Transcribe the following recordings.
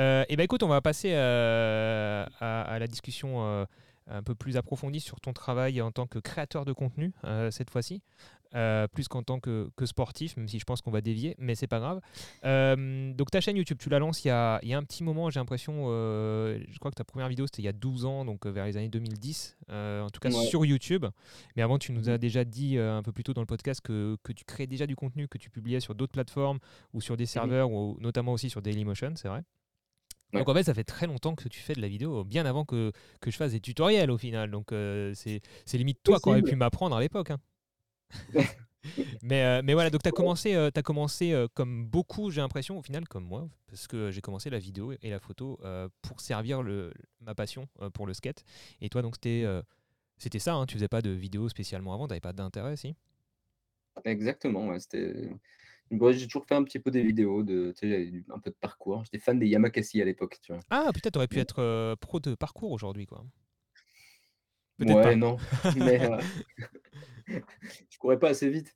Euh, et ben écoute, on va passer euh, à, à la discussion euh, un peu plus approfondie sur ton travail en tant que créateur de contenu euh, cette fois-ci, plus qu'en tant que, que sportif, même si je pense qu'on va dévier, mais c'est pas grave. Donc ta chaîne YouTube, tu la lances il y a, il y a un petit moment, j'ai l'impression, je crois que ta première vidéo c'était il y a 12 ans, donc vers les années 2010, euh, en tout cas Ouais. sur YouTube. Mais avant, tu nous as Mhm. déjà dit un peu plus tôt dans le podcast que, que tu créais déjà du contenu que tu publiais sur d'autres plateformes ou sur des serveurs, ou notamment aussi sur Dailymotion, c'est vrai Ouais. donc en fait, ça fait très longtemps que tu fais de la vidéo, bien avant que, que je fasse des tutoriels au final. Donc euh, c'est c'est limite toi qui aurais pu m'apprendre à l'époque. hein. mais, euh, mais voilà, donc tu as commencé, euh, t'as commencé euh, comme beaucoup, j'ai l'impression, au final, comme moi, parce que j'ai commencé la vidéo et la photo euh, pour servir le, ma passion euh, pour le skate. Et toi, donc c'était euh, c'était ça, hein, tu faisais pas de vidéo spécialement avant, t'avais pas d'intérêt, si? Exactement, ouais, c'était bon, j'ai toujours fait un petit peu des vidéos de tu sais, un peu de parcours. J'étais fan des Yamakasi à l'époque, tu vois? Ah, peut-être t'aurais pu Ouais. être euh, pro de parcours aujourd'hui, quoi. Peut-être Ouais, pas. non, mais je courais pas assez vite,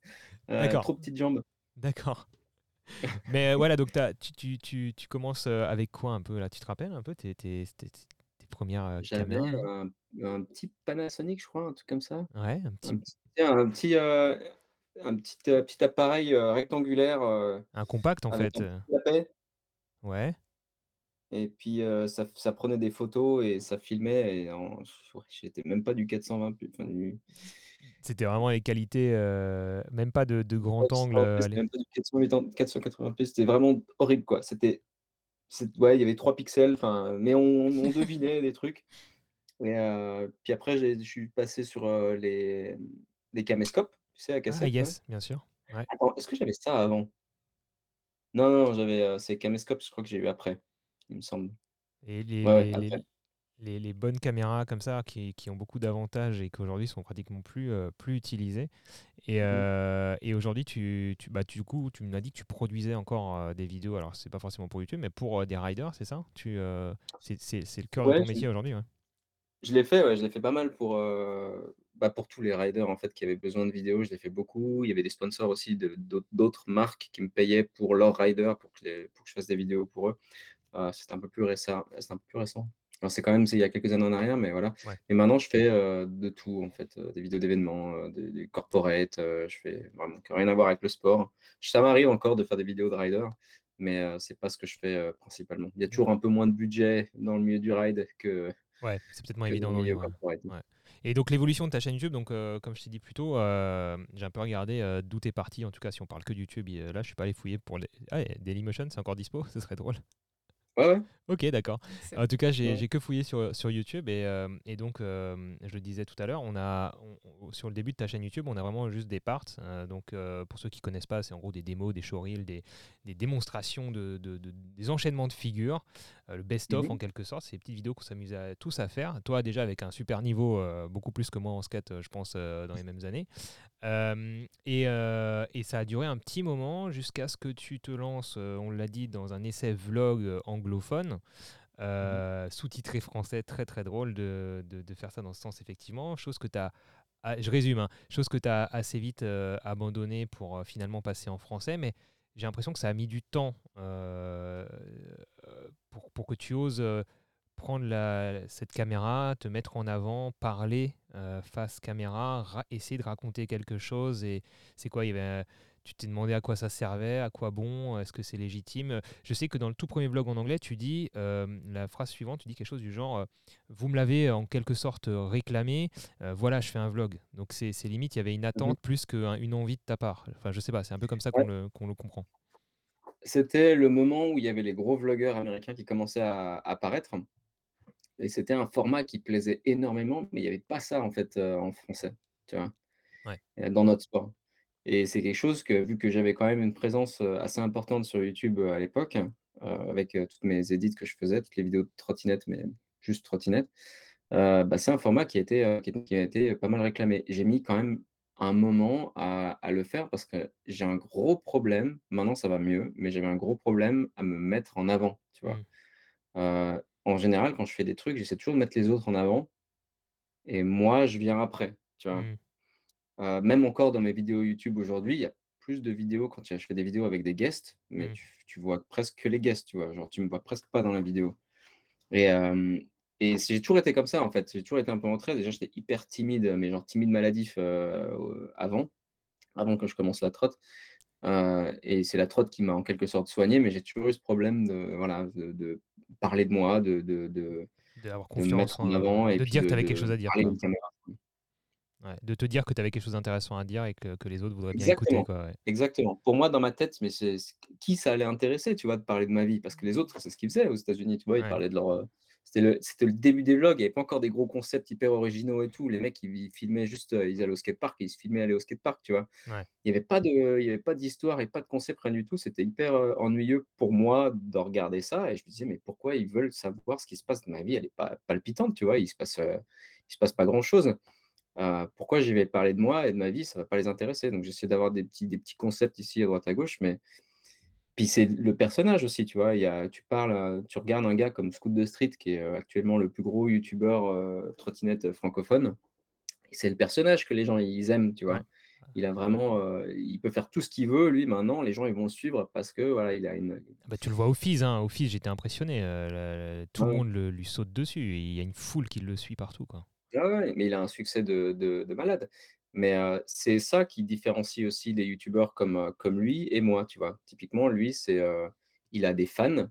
D'accord, trop petites jambes. d'accord. Mais euh, voilà, donc t'as- tu, tu, tu, tu commences euh, avec quoi un peu là? Tu te rappelles un peu tes, tes, tes, tes premières euh, J'avais un un petit Panasonic, je crois, un truc comme ça. Ouais, un petit, Un petit un petit, heu, un petit, heu, petit appareil, heu, rectangulaire, heu, un compact en avec fait. un euh, petit Ouais. et puis, ça ça prenait des photos et ça filmait et en ouais, j'étais même pas du 420 p enfin du C'était vraiment les qualités, euh, même pas de, de grand angle. 480p, euh, c'était même pas du 480 480p, c'était vraiment horrible, quoi. C'était c'est ouais, il y avait 3 pixels, enfin, mais on on devinait des trucs et puis après j'ai je suis passé sur, les, les caméscopes, tu sais, à Ah cassette, là? yes, bien sûr. Ouais. Attends, est-ce que j'avais ça avant? Non, non, non, j'avais, heu, c'est caméscope, je crois que j'ai eu après, il me semble. Et les, Ouais, ouais, les, après. les, les, les bonnes caméras comme ça qui, qui ont beaucoup d'avantages et qui aujourd'hui sont pratiquement plus, euh, plus utilisées. Et, Mmh mh. euh, et aujourd'hui, tu, tu, bah, du coup, tu m'as dit que tu produisais encore euh, des vidéos. Alors, c'est pas forcément pour YouTube, mais pour des riders, c'est ça? Tu, euh, c'est, c'est, c'est le cœur de Ouais, ton je métier aujourd'hui, ouais. je l'ai fait, ouais, je l'ai fait pas mal pour, heu, bah, pour tous les riders, en fait, qui avaient besoin de vidéos, je l'ai fait beaucoup. Il y avait des sponsors aussi de d'autres marques qui me payaient pour leurs riders, pour que les pour que je fasse des vidéos pour eux. Heu, c'était un peu plus récent c'est un peu plus récent. C'est quand même c'est il y a quelques années en arrière, mais voilà. Ouais. Et maintenant je fais, heu, de tout en fait, heu, des vidéos d'événements, heu, des des corporate, heu, je fais vraiment rien à voir avec le sport. Ça m'arrive encore de faire des vidéos de rider, mais c'est pas ce que je fais, principalement. Il y a toujours un peu moins de budget dans le milieu du ride que Ouais, c'est peut-être moins dans évident milieu Ouais. Ouais. Et donc l'évolution de ta chaîne YouTube, donc euh, comme je t'ai dit plus tôt, euh, j'ai un peu regardé euh, d'où t'es parti. En tout cas, si on parle que de YouTube, euh, là, je suis pas allé fouiller pour les... ah, Dailymotion, c'est encore dispo, ce serait drôle. Ouais, ouais. Ok, d'accord. En tout cas, j'ai Ouais. que fouillé sur, sur YouTube et, euh, et donc, euh, je le disais tout à l'heure, on a on- sur le début de ta chaîne YouTube, on a vraiment juste des parts. euh, donc, euh, pour ceux qui connaissent pas, c'est en gros des démos, des showreels, des, des démonstrations de, de- de- des enchaînements de figures, le best-of Mmh en quelque sorte. C'est des petites vidéos qu'on s'amuse à tous à faire. Toi, déjà avec un super niveau, euh, beaucoup plus que moi en skate, euh, je pense, euh, dans les mêmes années. Et, et ça a duré un petit moment jusqu'à ce que tu te lances, on l'a dit, dans un essai vlog anglophone, euh, sous-titré français, très très drôle de, de- de faire ça dans ce sens, effectivement. Chose que tu as, ah, je résume, hein, chose que tu as assez vite euh, abandonné pour euh, finalement passer en français, mais j'ai l'impression que ça a mis du temps euh, pour, que tu oses euh, prendre cette caméra, te mettre en avant, parler euh, face caméra, ra- essayer de raconter quelque chose. Et c'est quoi? Y avait, Tu t'es demandé à quoi ça servait, à quoi bon, est-ce que c'est légitime? Je sais que dans le tout premier vlog en anglais, tu dis euh, la phrase suivante, tu dis quelque chose du genre euh, Vous me l'avez en quelque sorte réclamé, euh, voilà, je fais un vlog. Donc c'est limite, il y avait une attente plus qu'une envie de ta part. Enfin, je sais pas, c'est un peu comme ça qu'on le, comprend. C'était le moment où il y avait les gros vlogueurs américains qui commençaient à apparaître et c'était un format qui plaisait énormément, mais il y avait pas ça en fait, en français, tu vois? Ouais. Dans notre sport et c'est quelque chose que vu que j'avais quand même une présence, assez importante sur YouTube, à l'époque, heu, avec, toutes mes edits que je faisais, toutes les vidéos de trottinette, mais juste trottinette, bah, c'est un format qui a été, qui a été pas mal réclamé. J'ai mis quand même un moment à à le faire parce que j'ai un gros problème, maintenant ça va mieux, mais j'avais un gros problème à me mettre en avant, tu vois? Mm. Heu, en général, quand je fais des trucs, j'essaie toujours de mettre les autres en avant et moi, je viens après, tu vois? Mm. Heu, même encore dans mes vidéos YouTube aujourd'hui, il y a plus de vidéos quand je fais des vidéos avec des guests, mais Mmh. tu tu vois presque que les guests, tu vois? Genre, tu me vois presque pas dans la vidéo et et j'ai toujours été comme ça, en fait. J'ai toujours été un peu rentré. Déjà, j'étais hyper timide, mais genre timide maladif, heu, avant avant que je commence la trotte, heu et c'est la trotte qui m'a en quelque sorte soigné, mais j'ai toujours eu ce problème de voilà, de de parler de moi, de de de de confiance mettre en en, avant et de puis dire que tu avais quelque chose à dire, parler caméra. Ouais, de te dire que tu avais quelque chose d'intéressant à dire et que que les autres voudraient bien écouter, Exactement, quoi, ouais. exactement. Pour moi, dans ma tête, mais c'est qui ça allait intéresser, tu vois, de parler de ma vie? Parce que les autres, c'est ce qu'ils faisaient aux États-Unis, tu vois? Ils parlaient de leur, heu, c'était le c'était le début des vlogs, il y avait pas encore des gros concepts hyper originaux et tout. Les mecs, ils ils filmaient juste, heu, ils allaient au skatepark ils se filmaient aller au skatepark, tu vois? Il y avait pas d'histoire et pas de concept, rien du tout. C'était hyper, heu, ennuyeux pour moi de regarder ça et je me disais: «Mais pourquoi ils veulent savoir ce qui se passe dans ma vie? Elle est pas palpitante», tu vois? Il se passe, heu, il se passe pas grand-chose. Pourquoi je vais parler de moi et de ma vie? Ça va pas les intéresser. Donc j'essaie d'avoir des petits des petits concepts ici à droite à gauche, mais puis c'est le personnage aussi, tu vois? Il y a tu parles, tu regardes un gars comme Scoot the Street qui est, actuellement le plus gros youtubeur, trottinette francophone c'est le personnage que les gens ils aiment, tu vois? Il a vraiment, il peut faire tout ce qu'il veut lui maintenant, les gens ils vont le suivre parce que voilà, il a une Bah, tu le vois au Fizz, hein. Au Fizz, j'étais impressionné, tout le ouais. monde le lui saute dessus il y a une foule qui le suit partout, quoi. Ouais, mais il a un succès de de de malade. Mais, c'est ça qui différencie aussi des youtubeurs comme, lui et moi, tu vois? Typiquement, lui, c'est, il a des fans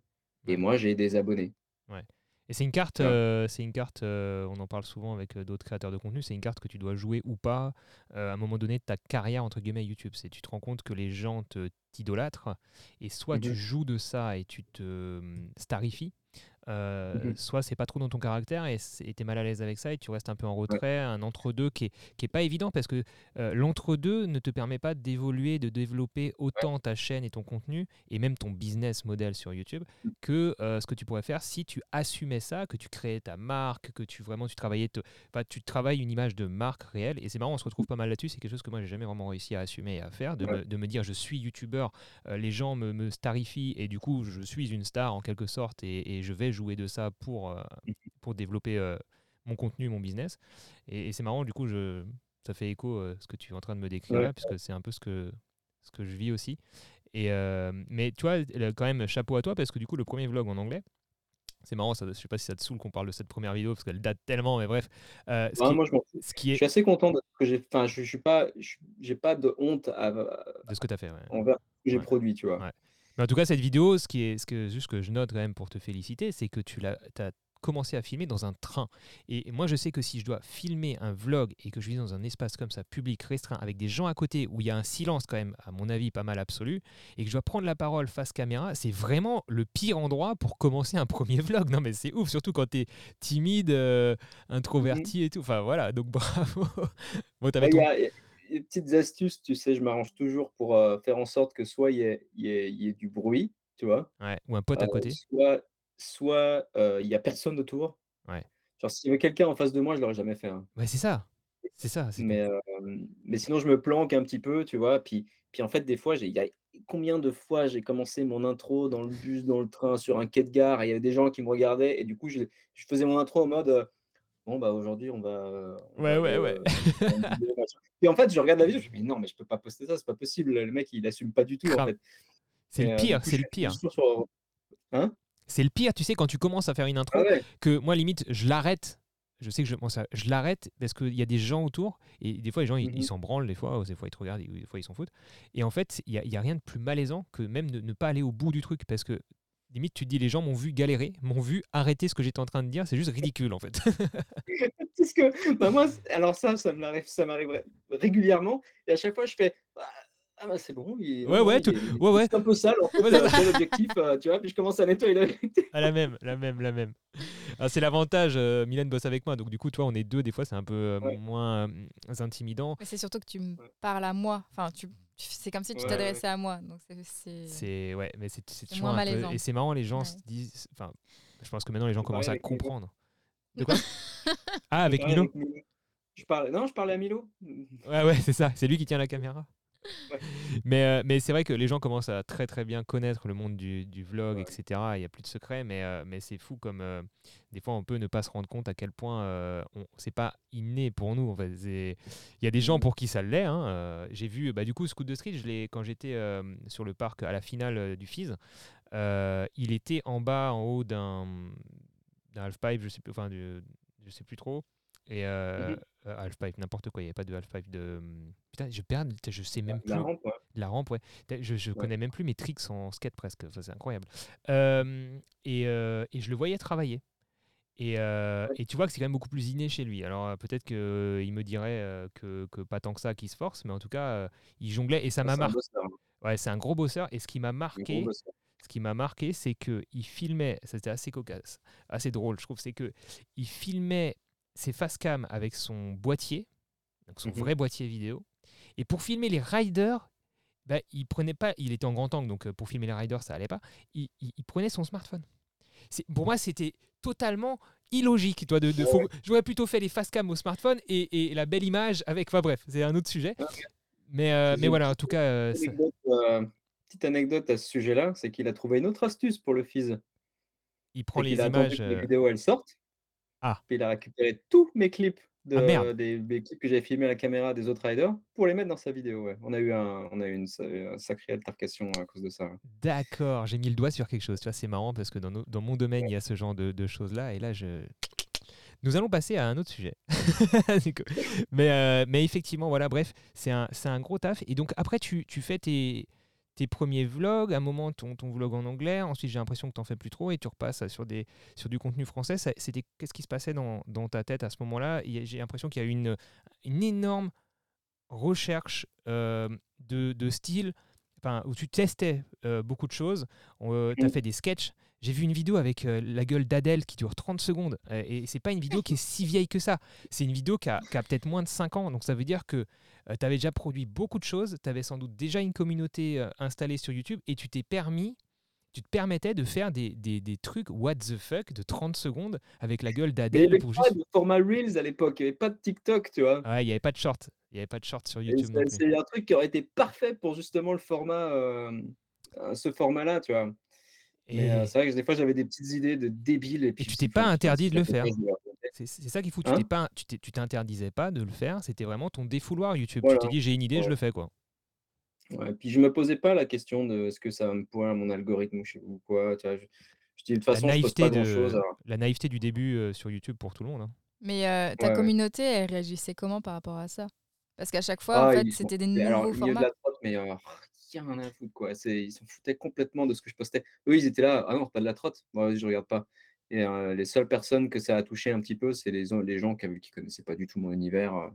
et moi, j'ai des abonnés, Ouais et c'est une carte, c'est une carte, on en parle souvent avec, d'autres créateurs de contenu, c'est une carte que tu dois jouer ou pas, à un moment donné de ta «carrière» entre guillemets YouTube. C'est tu te rends compte que les gens te t'idolâtrent et soit Mmh tu joues de ça et tu te, mmh, starifies, Mmh heu, mh. soit c'est pas trop dans ton caractère et c'est tu es mal à l'aise avec ça et tu restes un peu en Ouais, retrait, un entre-deux qui est qui est pas évident parce que, heu, l'entre-deux ne te permet pas d'évoluer, de développer ouais. autant ta chaîne et ton contenu et même ton business model sur YouTube Mmh. que euh, ce que tu pourrais faire si tu assumais ça, que tu créais ta marque, que tu vraiment tu travaillais, te- enfin, tu travailles une image de marque réelle. Et c'est marrant, on se retrouve pas mal là-dessus. C'est quelque chose que moi j'ai jamais vraiment réussi à assumer et à faire, de Ouais. me, de me dire je suis youtubeur, euh, les gens me, me starifient et du coup je suis une star en quelque sorte et, et je vais jouer de ça pour, euh, pour développer euh, mon contenu, mon business. Et, et c'est marrant, du coup, je, ça fait écho à ce que tu es en train de me décrire Ouais. là, puisque c'est un peu ce que, ce que je vis aussi. Et euh, mais tu vois, quand même, chapeau à toi, parce que du coup, le premier vlog en anglais, c'est marrant, ça, je sais pas si ça te saoule qu'on parle de cette première vidéo, parce qu'elle date tellement, mais bref. euh, ce, qui, moi, je ce qui suis assez content de ce que j'ai enfin, je je suis pas j'ai pas de honte à de ce que tu as fait, ouais. envers ce que j'ai Ouais. produit, tu vois? Ouais. Mais en tout cas, cette vidéo, ce qui est, ce que, juste que je note quand même pour te féliciter, c'est que tu l'as, as commencé à filmer dans un train. Et moi, je sais que si je dois filmer un vlog et que je vis dans un espace comme ça, public, restreint, avec des gens à côté, où il y a un silence quand même, à mon avis, pas mal absolu, et que je dois prendre la parole face caméra, c'est vraiment le pire endroit pour commencer un premier vlog. Non, mais c'est ouf, surtout quand tu es timide, euh, introverti et tout. Enfin, voilà, donc bravo. bon, des petites astuces, tu sais, je m'arrange toujours pour, faire en sorte que soit il y ait il y ait il y ait du bruit, tu vois? Ouais, ou un pote à côté. soit il y a personne autour. Ouais, Genre s'il y avait quelqu'un en face de moi, je l'aurais jamais fait, hein. ouais c'est ça. C'est ça, c'est que... Mais, sinon je me planque un petit peu, tu vois? Puis puis en fait, des fois, j'ai il y a combien de fois j'ai commencé mon intro dans le bus, dans le train, sur un quai de gare et il y avait des gens qui me regardaient et du coup, je je faisais mon intro en mode, «Bon, bah, aujourd'hui, on va, on Ouais, ouais, ouais. heu, faire une vidéo, machin». Puis en fait, je regarde la vidéo, je me dis: «Mais non, mais je peux pas poster ça, c'est pas possible, le mec, il assume pas du tout, en Grave. fait» C'est le et du pire, coup, c'est je le pire. toujours sur hein? C'est le pire, tu sais, quand tu commences à faire une Ah intro, ouais. que moi, limite, je l'arrête. Je sais que je, moi, ça- je l'arrête parce qu'il y a des gens autour et des fois, les gens, ils Mmh ils s'en branlent, des fois, ou des fois, ils te regardent, et des fois, ils s'en foutent. Et en fait, il n'y a, il y a rien de plus malaisant que même de ne pas aller au bout du truc parce que limite, tu te dis, les gens m'ont vu galérer, m'ont vu arrêter ce que j'étais en train de dire, c'est juste ridicule, en fait. C'est ce que bah, moi, alors ça, ça m'arrive ça m'arrive ré régulièrement et à chaque fois je fais: «Bah, ah bah, c'est bon, il ouais, ouais, il tout- il ouais, ouais. juste un peu sale en fait, c'est l'objectif, heu, tu vois? Puis je commence à nettoyer le Ah, la même, la même, la même. Ah, c'est l'avantage, euh, Mylène bosse avec moi, donc du coup, toi, on est deux, des fois, c'est un peu euh, ouais, moins euh, intimidant. Mais c'est surtout que tu me parles à moi. Enfin, tu- c'est comme si tu ouais, ouais. t'adressais à moi. Donc c'est, ouais, mais c'est toujours moins un peu et c'est marrant les gens Ouais. se disent enfin je pense que maintenant les gens commencent à Milo, comprendre. De quoi? Ah avec Milo? avec Milo. Je parlais non, je parlais à Milo. Ouais ouais, c'est ça, c'est lui qui tient la caméra. Mais euh, mais c'est vrai que les gens commencent à très très bien connaître le monde du, du vlog, Ouais. etc. Il n'y a plus de secret, mais, euh, mais c'est fou comme euh, des fois on peut ne pas se rendre compte à quel point c'est pas inné pour nous. En fait. C'est- Il y a des gens Mhm. pour qui ça l'est. hein, J'ai vu, bah, du coup, Scoot de Street, je quand j'étais sur le parc à la finale du FIS, il était en bas, en haut d'un d'un halfpipe, je sais plus, enfin, du- je sais plus trop. Et euh, Mhm. euh, halfpipe, n'importe quoi, il n'y avait pas de halfpipe de. Putain, je perds, je sais même plus. La rampe, ouais. La rampe, ouais. Je, je Ouais. connais même plus mes tricks en skate presque. Enfin, c'est incroyable. Euh, et, euh, et je le voyais travailler. Et, euh, Ouais. et tu vois que c'est quand même beaucoup plus inné chez lui. Alors peut-être qu'il me dirait que, que pas tant que ça qu'il se force, mais en tout cas, il jonglait et ça m'a C'est un marqué. hein. Ouais, c'est un gros bosseur. Et ce qui m'a marqué, ce qui m'a marqué, c'est que il filmait. Ça c'était assez cocasse, assez drôle, je trouve. C'est que il filmait ses face cam avec son boîtier, donc son Mhm. vrai boîtier vidéo. Et pour filmer les riders, bah, il prenait pas. Il était en grand angle, donc euh, pour filmer les riders, ça allait pas. Il, il- il prenait son smartphone. Pour moi, c'était totalement illogique. Toi, de, de- Ouais, faut- J'aurais plutôt fait les face cam au smartphone et, et la belle image avec. Enfin bref, c'est un autre sujet. Mais, euh, mais voilà, en tout cas, euh, Petite anecdote, euh, petite anecdote à ce sujet-là, c'est qu'il a trouvé une autre astuce pour le Fizz. il prend les images. que les vidéos elles sortent. Ah. Puis il a récupéré tous mes clips de, Ah, des, des clips que j'avais filmés à la caméra des autres riders pour les mettre dans sa vidéo. Ouais. On a eu, un, on a eu une, sa- une sacrée altercation à cause de ça. ouais. D'accord, j'ai mis le doigt sur quelque chose. Tu vois, c'est marrant parce que dans, nos- dans mon domaine, il y a ce genre de, de choses-là. Et là, je. Nous allons passer à un autre sujet. Mais, euh, mais effectivement, voilà, bref, c'est un, un gros taf. Et donc, après, tu, tu fais tes, tes premiers vlogs, à un moment, ton, ton vlog en anglais. Ensuite, j'ai l'impression que tu n'en fais plus trop et tu repasses sur, des, sur du contenu français. C'était Qu'est-ce qui se passait dans, dans ta tête à ce moment-là? J'ai l'impression qu'il y a eu une, une énorme recherche euh, de, de style, enfin, où tu testais euh, beaucoup de choses. tu as fait des sketchs. J'ai vu une vidéo avec euh, la gueule d'Adèle qui dure 30 secondes. euh, et c'est pas une vidéo qui est si vieille que ça. C'est une vidéo qui a, peut-être moins de 5 ans. Donc ça veut dire que tu avais déjà produit beaucoup de choses. Tu avais sans doute déjà une communauté euh, installée sur YouTube. Et tu t'es permis, tu te permettais de faire des, des, des trucs what the fuck de 30 secondes avec la gueule Mais il n'y d'Adèle avait pour pas juste. de format Reels à l'époque, il n'y avait pas de TikTok, tu vois. Ouais, il n'y avait pas de short. Il n'y avait pas de short sur YouTube c'est un truc qui aurait été parfait pour justement le format, euh, euh, ce format-là, tu vois. Mais euh, Et- c'est vrai que des fois j'avais des petites idées de débiles. Et, puis tu je t'es pas interdit de le faire. C'est ça qu'il faut. Tu Hein t'es pas, tu tu t'interdisais pas de le faire. C'était vraiment ton défouloir YouTube. Voilà. Tu t'es dit j'ai une idée, je le fais quoi. Ouais, puis je me posais pas la question de est-ce que ça va me pourrir mon algorithme ou quoi. Tu vois, je, je dis de toute La façon, je poste naïveté pas de alors. la naïveté du début euh, sur YouTube pour tout le monde. hein. Mais euh, ta Ouais, ouais. communauté, elle réagissait comment par rapport à ça? Parce qu'à chaque fois, en Ah, fait, c'était des foutaient. Alors, nouveaux le milieu de formats. la trotte, mais euh, rien à foutre, quoi. C'est- Ils s'en foutaient complètement de ce que je postais. Eux, ils étaient là, ah non, pas de la trotte. Moi, je regarde pas. Et euh, les seules personnes que ça a touché un petit peu, c'est les, les gens qui, qui connaissaient pas du tout mon univers euh,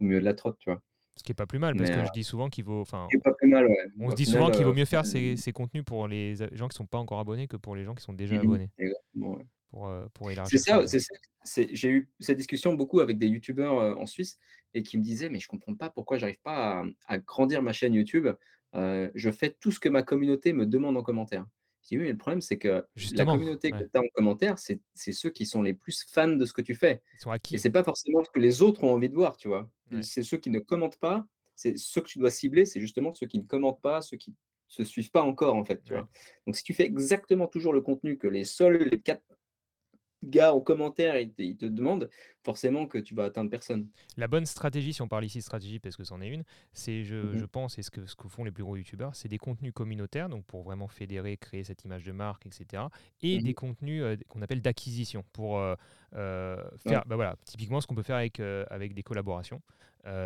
au milieu de la trotte, tu vois. Ce qui est pas plus mal parce Mais, que euh, je dis souvent qu'il vaut. Enfin, ouais. on Au se dit final, souvent qu'il vaut euh, mieux faire ces, ces contenus pour les gens qui sont pas encore abonnés que pour les gens qui sont déjà mhm, abonnés exactement, ouais. pour C'est élargir. ça, c'est ça. c'est- J'ai eu cette discussion beaucoup avec des youtubeurs en Suisse et qui me disaient mais je comprends pas pourquoi j'arrive pas à, à grandir ma chaîne YouTube. Euh, je fais tout ce que ma communauté me demande en commentaire. Je dis oui, mais le problème c'est que la communauté que tu as en commentaire, c'est ceux qui sont les plus fans de ce que tu fais. Ils sont Et acquis. c'est pas forcément ce que les autres ont envie de voir, tu vois? Ouais. C'est ceux qui ne commentent pas, c'est ceux que tu dois cibler, c'est justement ceux qui ne commentent pas, ceux qui se suivent pas encore en fait, tu Ouais. vois? Donc si tu fais exactement toujours le contenu que les seuls les quatre gars en commentaire ils te, ils te demandent, forcément que tu vas atteindre personne. La bonne stratégie, si on parle ici de stratégie parce que c'en est une, c'est je, Mhm. je pense et ce que ce que font les plus gros youtubeurs, c'est des contenus communautaires donc pour vraiment fédérer, créer cette image de marque, etc. Et Mhm. des contenus euh, qu'on appelle d'acquisition pour euh, euh, faire, bah voilà, typiquement ce qu'on peut faire avec euh, avec des collaborations.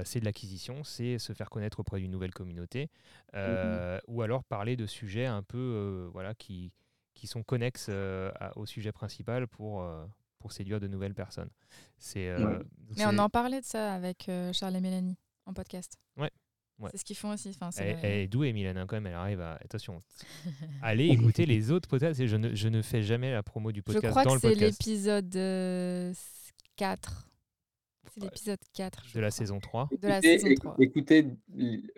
C'est de l'acquisition, c'est se faire connaître auprès d'une nouvelle communauté, euh, ou alors parler de sujets un peu voilà, qui, qui sont connexes euh, à- au sujet principal pour, euh, pour séduire de nouvelles personnes. C'est, euh, Ouais. Mais on en parlait de ça avec euh, Charles et Mélanie en podcast. Ouais, ouais. C'est ce qu'ils font aussi. Enfin, c'est Elle, le- elle est douée, Mylène, hein, quand même. Elle arrive à. Attention. Allez écouter les autres podcasts. Et Je ne, je ne fais jamais la promo du Je podcast crois dans que c'est l'épisode euh, 4. C'est l'épisode 4. je de la crois. saison 3. De la Écoutez, saison écou- 3. écoutez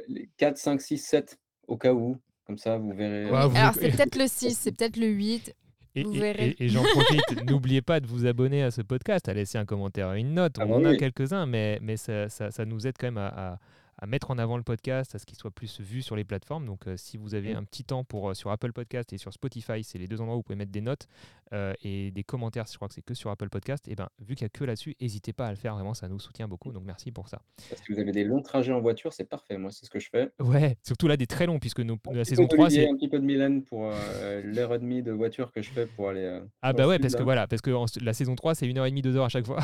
les 4, 5, 6, 7 au cas où, comme ça vous verrez. Ouais, euh, vous- Alors, c'est peut-être le 6, c'est peut-être le 8. Et, Vous et- verrez. et- et j'en profite, n'oubliez pas de vous abonner à ce podcast, à laisser un commentaire une note. On Ah en a quelques-uns, mais, mais ça, ça- ça nous aide quand même à, à- à mettre en avant le podcast, à ce qu'il soit plus vu sur les plateformes. Donc, euh, si vous avez un petit temps pour, euh, sur Apple Podcast et sur Spotify, c'est les deux endroits où vous pouvez mettre des notes euh, et des commentaires. Je crois que c'est que sur Apple Podcast. Et ben, vu qu'il n'y a que là-dessus, n'hésitez pas à le faire. Vraiment, ça nous soutient beaucoup. Donc, merci pour ça. Si vous avez des longs trajets en voiture, c'est parfait. Moi, c'est ce que je fais. Ouais, surtout là, des très longs, puisque Un la saison peu 3, d'Olivier, c'est. un petit peu de Mylène pour euh, l'heure et demie de voiture que je fais pour aller. euh, Ah, bah ouais, parce que là. voilà, parce que en- la saison 3, c'est 1h30, 2h à chaque fois.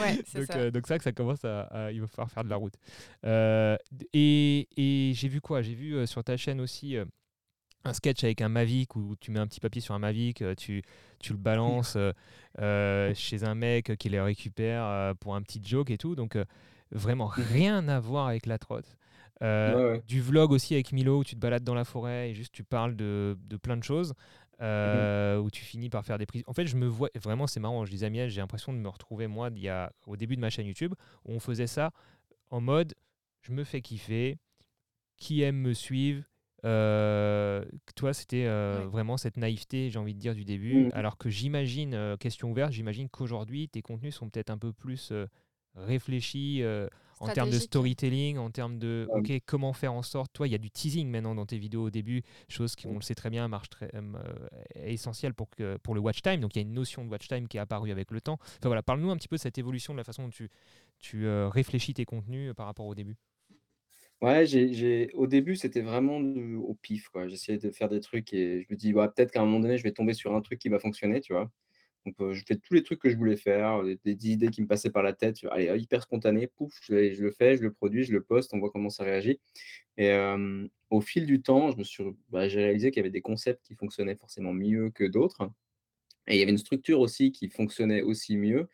Ouais, c'est ça. euh, donc ça que ça commence à, à- il va falloir faire de la route. Euh, et et j'ai vu quoi? J'ai vu euh, sur ta chaîne aussi euh, un sketch avec un Mavic où tu mets un petit papier sur un Mavic, tu, tu le balances chez un mec qui le récupère pour un petit joke et tout. Donc vraiment rien à voir avec la trotte. Ouais, ouais. Du vlog aussi avec Milo où tu te balades dans la forêt et juste tu parles de, de plein de choses. euh, où tu finis par faire des prises. En fait, je me vois vraiment, c'est marrant. Je disais à Miel, j'ai l'impression de me retrouver moi il y a, au début de ma chaîne YouTube où on faisait ça en mode je me fais kiffer, qui aime me suivre? Euh, toi, c'était euh, Ouais. vraiment cette naïveté, j'ai envie de dire, du début. Mhm. Alors que j'imagine, euh, question ouverte, j'imagine qu'aujourd'hui, tes contenus sont peut-être un peu plus réfléchis en termes de storytelling, en termes de, ok, comment faire en sorte, toi, il y a du teasing maintenant dans tes vidéos au début, chose qui, on le sait très bien, marche très, est essentielle pour, que, pour le watch time. Donc, il y a une notion de watch time qui est apparue avec le temps. Enfin voilà, parle-nous un petit peu de cette évolution, de la façon dont tu, tu réfléchis tes contenus par rapport au début. Ouais, j'ai au début, c'était vraiment au pif. J'essayais de faire des trucs et je me dis: «Ouais, peut-être qu'à un moment donné, je vais tomber sur un truc qui va fonctionner», tu vois? Donc, je fais tous les trucs que je voulais faire, des idées qui me passaient par la tête? Allez, hyper spontané, pouf, je le fais, je le produis, je le poste, on voit comment ça réagit et au fil du temps, je me suis bah, j'ai réalisé qu'il y avait des concepts qui fonctionnaient forcément mieux que d'autres et il y avait une structure aussi qui fonctionnait aussi mieux.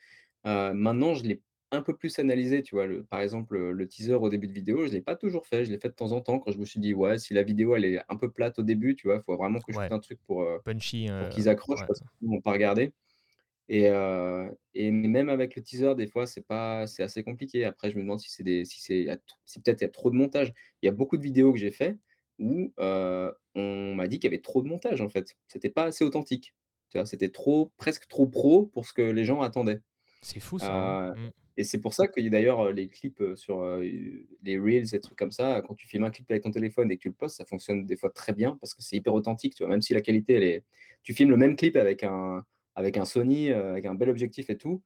Maintenant, je l'ai un peu plus analysé, tu vois? Le par exemple, le le teaser au début de vidéo, je l'ai pas toujours fait, je l'ai fait de temps en temps quand je me suis dit: «Ouais, si la vidéo, elle est un peu plate au début, tu vois? Il faut vraiment que je Ouais. fasse un truc pour, heu, Punchy. pour euh, qu'ils accrochent ouais. parce qu'ils vont pas regarder» et heu et même avec le teaser, des fois, c'est pas c'est assez compliqué. Après, je me demande si c'est des si c'est il y a t si peut-être il y a trop de montage. Il y a beaucoup de vidéos que j'ai fait où, heu, on m'a dit qu'il y avait trop de montage, en fait. C'était pas assez authentique. Tu vois? C'était trop presque trop pro pour ce que les gens attendaient. C'est fou ça. hein. Heu Mm. Et c'est pour ça que d'ailleurs, heu, les clips, heu, sur, heu, les reels et trucs comme ça, quand tu filmes un clip avec ton téléphone et que tu le postes, ça fonctionne des fois très bien parce que c'est hyper authentique, tu vois? Même si la qualité, elle est tu filmes le même clip avec un avec un Sony, avec un bel objectif et tout,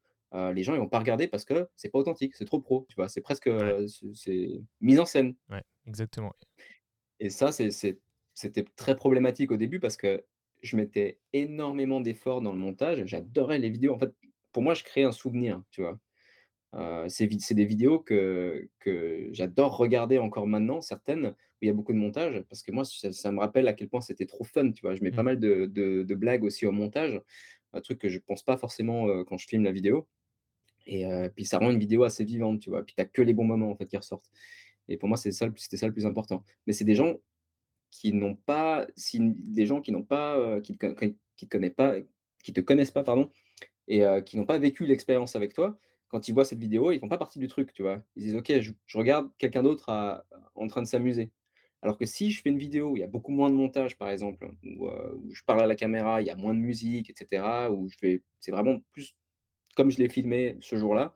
les gens, ils vont pas regarder parce que c'est pas authentique, c'est trop pro, tu vois? C'est presque, Ouais. c'est mise en scène. Ouais, exactement. Et ça, c'était très problématique au début parce que je mettais énormément d'efforts dans le montage. J'adorais les vidéos. En fait, pour moi, je crée un souvenir, tu vois? Heu, c'est des vidéos que que j'adore regarder encore maintenant, certaines, où il y a beaucoup de montage, parce que moi, ça ça me rappelle à quel point c'était trop fun, tu vois? Je mets pas Mm. mal de de de blagues aussi au montage, un truc que je pense pas forcément, heu, quand je filme la vidéo et heu, puis ça rend une vidéo assez vivante, tu vois? Puis tu as que les bons moments, en fait, qui ressortent et pour moi, c'est ça c'était ça le plus important. Mais c'est des gens qui n'ont pas si des gens qui n'ont pas, qui qui te connaissent pas qui te connaissent pas, pardon et qui n'ont pas vécu l'expérience avec toi, quand ils voient cette vidéo, ils font pas partie du truc, tu vois? Ils disent: «OK, je regarde quelqu'un d'autre en train de s'amuser». Alors que si je fais une vidéo où il y a beaucoup moins de montage, par exemple, où, heu, où je parle à la caméra, il y a moins de musique et cetera, où je fais c'est vraiment plus comme je l'ai filmé ce jour-là,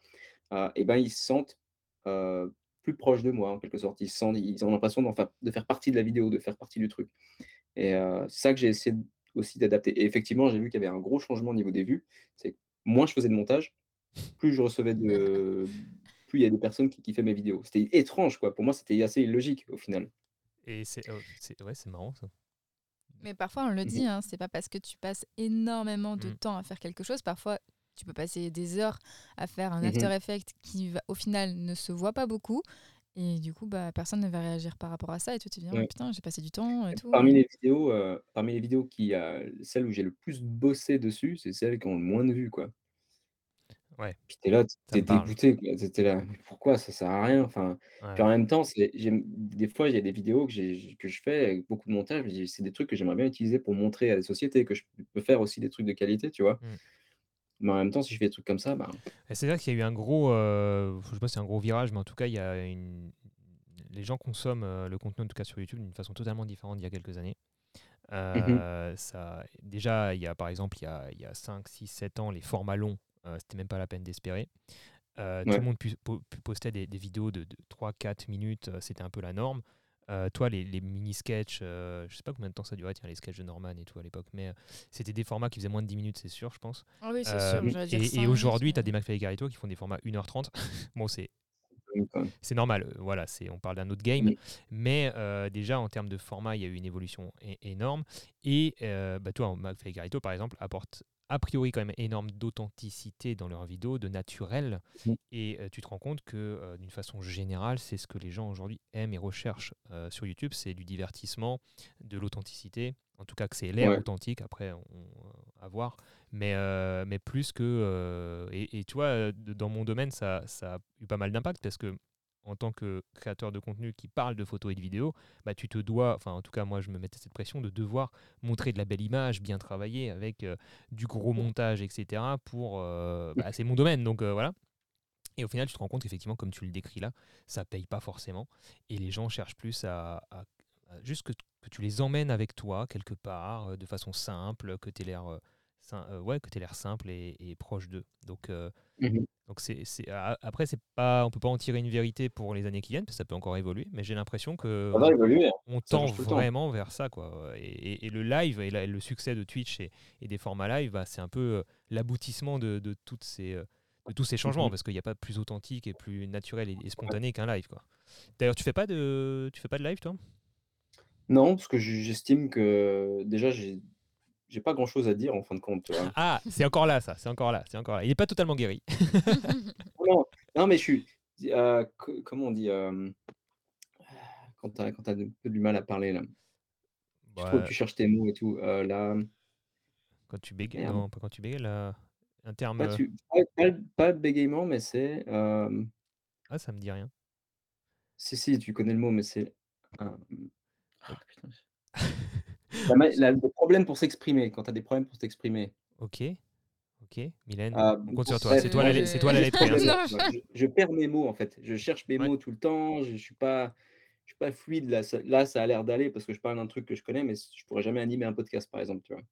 et ben, ils se sentent, heu, plus proches de moi, en quelque sorte. Ils se sentent ils ont l'impression de faire partie de la vidéo, de faire partie du truc et c'est ça que j'ai essayé aussi d'adapter et effectivement, j'ai vu qu'il y avait un gros changement au niveau des vues. C'est moins je faisais de montage, plus je recevais de plus il y a des personnes qui kiffaient mes vidéos. C'était étrange, quoi. Pour moi, c'était assez illogique, au final. Et c'est oh, c'est- ouais, c'est marrant ça. Mais parfois, on le dit, hein, c'est pas parce que tu passes énormément de Mm. temps à faire quelque chose. Parfois, tu peux passer des heures à faire un Mhm. After Effects qui, va, au final, ne se voit pas beaucoup. Et du coup, bah, personne ne va réagir par rapport à ça. Et toi, tu te dis, Ouais. oh, putain, j'ai passé du temps et tout. Parmi les vidéos, heu, parmi les vidéos qui, heu, celles où j'ai le plus bossé dessus, c'est celles qui ont le moins de vues, quoi. Ouais, Puis tu es là, ça tu es me parle. dégoûté, quoi. Tu es là: «Mais pourquoi? Ça sert à rien». Enfin, puis en ouais. même temps, c'est j'aime des fois, il y a des vidéos que j'ai que je fais avec beaucoup de montage, «C'est des trucs que j'aimerais bien utiliser pour montrer à des sociétés que je peux faire aussi des trucs de qualité», tu vois? Mm. Mais en même temps, si je fais des trucs comme ça, ben Et C'est vrai qu'il y a eu un gros, euh, je sais pas si c'est un gros virage, mais en tout cas, il y a une... les gens consomment euh, le contenu, en tout cas sur YouTube, d'une façon totalement différente d'il y a quelques années. Mmh Euh, ça, déjà, il y a par exemple, il y a, il y a 5, 6, 7 ans, les formats longs, c'était même pas la peine d'espérer. Euh, tout le monde pu- po- pu- postait des, des vidéos de, 3-4 minutes, euh, c'était un peu la norme. Euh, toi, les, les mini-sketchs, euh, je sais pas combien de temps ça durait, tiens, les sketchs de Norman et tout à l'époque, mais euh, c'était des formats qui faisaient moins de 10 minutes, c'est sûr, je pense. Ah oui, c'est Euh, sûr. j'allais dire et- aujourd'hui, tu as des McFly et Carito qui font des formats 1h30. bon, c'est c'est normal, euh, voilà, c'est, on parle d'un autre game, mais euh, déjà en termes de format, il y a eu une évolution énorme. Et euh, bah, toi, McFly et Carito, par exemple, apporte a priori quand même énorme d'authenticité dans leurs vidéos, de naturel. Mm. Et euh, tu te rends compte que euh, d'une façon générale, c'est ce que les gens aujourd'hui aiment et recherchent euh, sur YouTube, c'est du divertissement, de l'authenticité. En tout cas, que c'est l'air Ouais. authentique. Après, on, à voir. Mais, mais plus que. et, et tu vois, dans mon domaine, ça, ça a eu pas mal d'impact parce que en tant que créateur de contenu qui parle de photos et de vidéos, bah, tu te dois, enfin en tout cas moi je me mettais cette pression de devoir montrer de la belle image, bien travaillée, avec euh, du gros montage, etc. pour... euh, bah, c'est mon domaine, donc euh, voilà. Et au final, tu te rends compte qu'effectivement, comme tu le décris là, ça paye pas forcément. Et les gens cherchent plus à, juste que, que tu les emmènes avec toi quelque part, de façon simple, que tu aies l'air... simple et, proche d'eux. Donc, Mhm. Donc c'est, après, c'est pas, on peut pas en tirer une vérité pour les années qui viennent, parce que ça peut encore évoluer, mais j'ai l'impression que évoluer. hein. on tend vraiment vers ça. Quoi. Et, et- et le live et, la- le succès de Twitch et, des formats live, bah, c'est un peu euh, l'aboutissement de, de toutes ces, euh, de tous ces changements, Mhm. parce qu'il n'y a pas plus authentique et plus naturel et, spontané qu'un live. Quoi. D'ailleurs, tu fais pas de, tu fais pas de live, toi? Non, parce que j'estime que déjà, j'ai j'ai pas grand-chose à dire en fin de compte. tu vois. Ah, c'est encore là, ça. C'est encore là. C'est encore là. Il n'est pas totalement guéri. non, non, mais je suis. euh, co- comment on dit euh, Quand tu as, quand t'as un peu du mal à parler, là. Tu, trouves- Bah, tu cherches tes mots et tout. euh, là, quand tu bégayes, non, pas quand tu bégayes, là, un terme. pas, tu, pas, pas, pas de bégaiement, mais c'est. euh, Ah, ça me dit rien. si, si, tu connais le mot, mais c'est. Ah, putain. La la- le problème pour s'exprimer, quand tu as des problèmes pour t'exprimer. ok, ok, Mylène. Ah, on compte sur toi. C'est toi, c'est toi la je- lettrée. hein. je, je perds mes mots en fait. Je cherche mes Ouais. mots tout le temps. Je, je suis pas, je suis pas fluide là. Ça, là, ça a l'air d'aller parce que je parle d'un truc que je connais, mais je pourrais jamais animer un podcast par exemple, tu vois.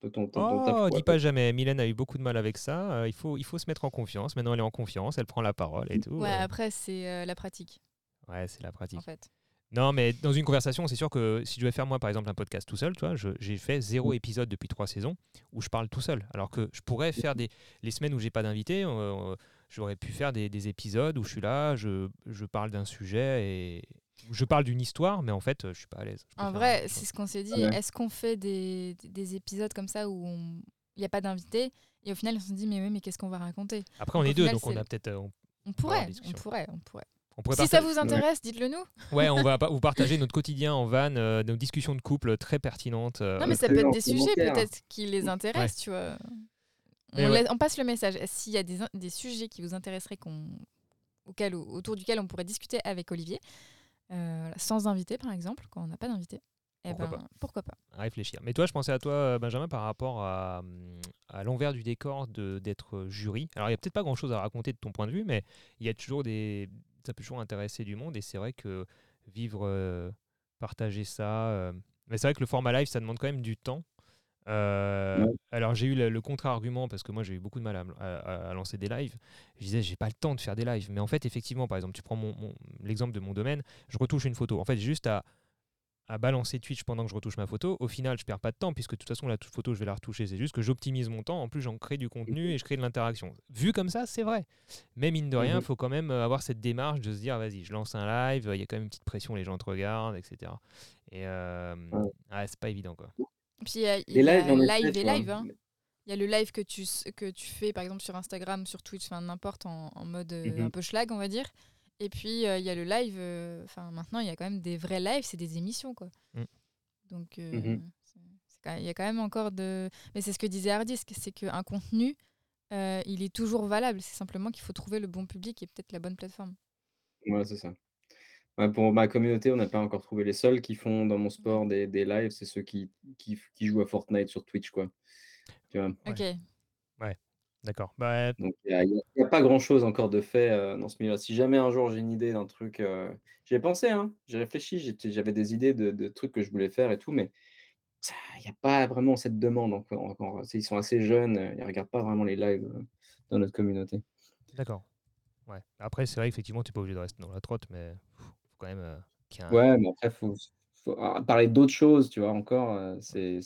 Toi, ton- ton- ton taf, Oh, dis pas jamais. Mylène a eu beaucoup de mal avec ça. Euh, il, faut, il faut se mettre en confiance. Maintenant, elle est en confiance. Elle prend la parole et tout. Ouais, Euh, après, c'est euh, la pratique, ouais, c'est la pratique. en fait. Non, mais dans une conversation, c'est sûr que si je devais faire moi, par exemple, un podcast tout seul, tu vois, je- j'ai fait zéro épisode depuis trois saisons où je parle tout seul. Alors que je pourrais faire des les semaines où j'ai pas d'invité, euh, j'aurais pu faire des, des épisodes où je suis là, je, je parle d'un sujet et je parle d'une histoire, mais en fait, je suis pas à l'aise. En vrai, c'est ce qu'on s'est dit. Ouais. Est-ce qu'on fait des, des épisodes comme ça où il n'y a pas d'invité Et au final, on se dit, mais, oui, mais qu'est-ce qu'on va raconter? Après, on est deux, final, donc on a peut-être. euh, On, On pourrait, on pourrait, on pourrait. On pourrait Si ça vous intéresse, dites-le nous. Ouais, on va vous partager notre quotidien en van, euh, nos discussions de couple très pertinentes. euh, Non, mais ça peut être des sujets peut-être qui les intéressent, tu vois. On, ouais. laisse- on passe le message. S'il y a des, sujets qui vous intéresseraient, qu'on, auquel, autour duquel on pourrait discuter avec Olivier, euh, sans invité par exemple, quand on n'a pas d'invité, eh Pourquoi ben, pas. pourquoi pas à réfléchir. Mais toi, je pensais à toi, Benjamin, par rapport à, hum, à l'envers du décor de- d'être jury. Alors, il n'y a peut-être pas grand-chose à raconter de ton point de vue, mais il y a toujours des... Ça peut toujours intéresser du monde, et c'est vrai que vivre, euh, partager ça... euh, Mais c'est vrai que le format live, ça demande quand même du temps. Euh, Ouais. Alors j'ai eu le, le contre-argument parce que moi j'ai eu beaucoup de mal à, à- à lancer des lives. Je disais j'ai pas le temps de faire des lives, mais en fait effectivement par exemple tu prends mon, mon- l'exemple de mon domaine, je retouche une photo. En fait juste à, à balancer Twitch pendant que je retouche ma photo. Au final je perds pas de temps puisque de toute façon la toute photo je vais la retoucher. C'est juste que j'optimise mon temps. En plus j'en crée du contenu et je crée de l'interaction. Vu comme ça c'est vrai. Mais mine de rien Mhm. il faut quand même euh, avoir cette démarche de se dire vas-y je lance un live. Il y a quand même une petite pression les gens te regardent etc. Et euh, Ouais. c'est pas évident quoi. Puis il y a, il y live tu et live. hein. Il y a le live que tu, que tu fais par exemple sur Instagram, sur Twitch, enfin n'importe, en, en mode euh, Mhm. un peu schlag, on va dire. Et puis euh, il y a le live, euh, enfin maintenant il y a quand même des vrais lives, c'est des émissions quoi. Mm. Donc euh, Mhm. il y a quand même encore de. Mais c'est ce que disait Hardisk, c'est qu'un contenu, euh, il est toujours valable. C'est simplement qu'il faut trouver le bon public et peut-être la bonne plateforme. Ouais, c'est ça. Ouais, pour ma communauté, on n'a pas encore trouvé les seuls qui font dans mon sport des, des lives, c'est ceux qui, qui, qui jouent à Fortnite sur Twitch, quoi. Tu vois? Ok. D'accord. Bah, Donc, il n'y a, pas grand-chose encore de fait euh, dans ce milieu-là. Si jamais un jour j'ai une idée d'un truc, euh, j'y ai pensé, hein, j'ai réfléchi, j'avais des idées de, de trucs que je voulais faire et tout, mais il n'y a pas vraiment cette demande encore. encore. Ils sont assez jeunes, euh, ils ne regardent pas vraiment les lives euh, dans notre communauté. D'accord. Ouais. Après, c'est vrai qu'effectivement, tu es pas obligé de rester dans la trotte, mais faut quand même ait un- Ouais, mais après, faut faut ah, parler d'autres choses, tu vois? Encore, c'est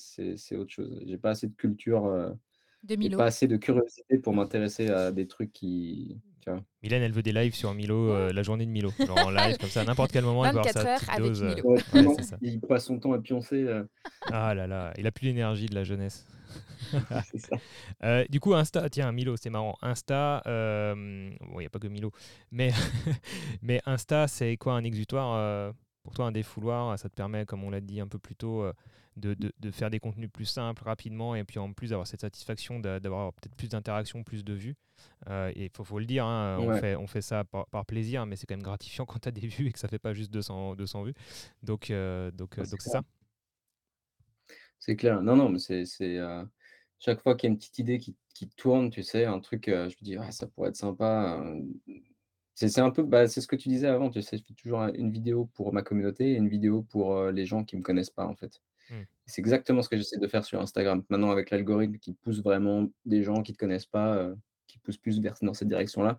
autre chose. J'ai pas assez de culture, De et Milo. pas assez de curiosité pour m'intéresser à des trucs qui tu vois? Mylène, elle veut des lives sur Milo, euh, la journée de Milo. Genre en live, comme ça, à n'importe quel moment, elle peut avoir 24 sa petite avec dose. euh, Milo. Ouais, Ouais, non, c'est ça. il passe son temps à pioncer, heu, Ah là là, il a plus l'énergie de la jeunesse. c'est ça. Euh, du coup, Insta, tiens, Milo, c'est marrant. Insta, euh, bon, il n'y a pas que Milo, mais, mais Insta, c'est quoi un exutoire euh, Pour toi, un défouloir, ça te permet, comme on l'a dit un peu plus tôt, euh, de, de- de faire des contenus plus simples, rapidement, et puis en plus d'avoir cette satisfaction d'a- d'avoir peut-être plus d'interactions, plus de vues. Euh, et il faut, faut le dire, hein, on, fait, on fait ça par, par plaisir, mais c'est quand même gratifiant quand tu as des vues et que ça fait pas juste 200, 200 vues. Donc, euh, donc, euh, Ah, c'est donc c'est ça. C'est clair. Non, non, mais c'est heu, chaque fois qu'il y a une petite idée qui qui tourne, tu sais, un truc, je me dis: «Ah, ça pourrait être sympa», c'est un peu, bah, c'est ce que tu disais avant, tu sais, je fais toujours un une vidéo pour ma communauté et une vidéo pour, les gens qui me connaissent pas, en fait. Hmm. C'est exactement ce que j'essaie de faire sur Instagram. Maintenant avec l'algorithme qui pousse vraiment des gens qui te connaissent pas, heu, qui pousse plus vers dans cette direction-là,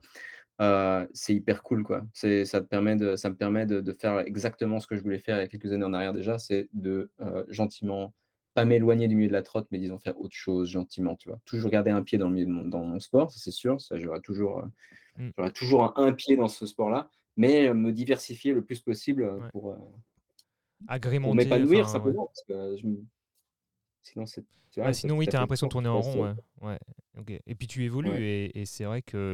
heu, c'est hyper cool, quoi. C'est ça te permet de ça me permet de de faire exactement ce que je voulais faire il y a quelques années en arrière déjà, c'est de, heu, gentiment, pas m'éloigner du milieu de la trotte, mais disons faire autre chose gentiment, tu vois? Toujours garder un pied dans le milieu de mon dans mon sport, ça c'est sûr, ça j'aurai toujours, Mm. j'aurai toujours un un pied dans ce sport-là, mais me diversifier le plus possible, Ouais. pour Agrémenter, m'épanouir enfin, ouais. simplement parce que je sinon c'est ça sinon, oui, tu as l'impression de tourner en rond. Ouais. Et puis tu évolues, Ouais. et, et c'est vrai que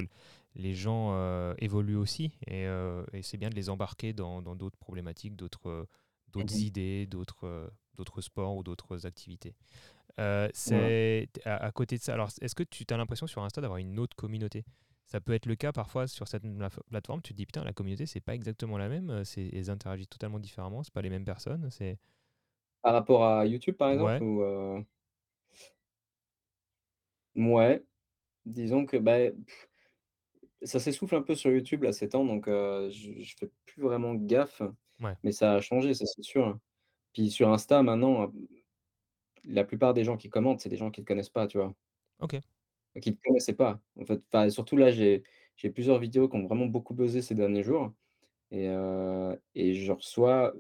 les gens euh, évoluent aussi, et, euh, et c'est bien de les embarquer dans d'autres problématiques, d'autres euh, d'autres Mmh idées, d'autres d'autres sports ou d'autres activités. Euh, c'est à, à côté de ça. Alors, est-ce que tu as l'impression sur Insta d'avoir une autre communauté? Ça peut être le cas parfois sur cette pla- plateforme. Tu te dis putain, la communauté c'est pas exactement la même. euh, C'est elles interagissent totalement différemment. C'est pas les mêmes personnes. C'est Par rapport à YouTube, par exemple ouais, ou? Mouais, disons que, bah, ça s'essouffle un peu sur YouTube là ces temps, donc heu, je je fais plus vraiment gaffe, ouais. mais ça a changé, ça c'est sûr. Puis sur Insta maintenant, la plupart des gens qui commentent, c'est des gens qui ne te connaissent pas, tu vois? Ok. Qui ne te connaissaient pas, en fait. Enfin, surtout là, j'ai j'ai plusieurs vidéos qui ont vraiment beaucoup buzzé ces derniers jours et heu et je reçois,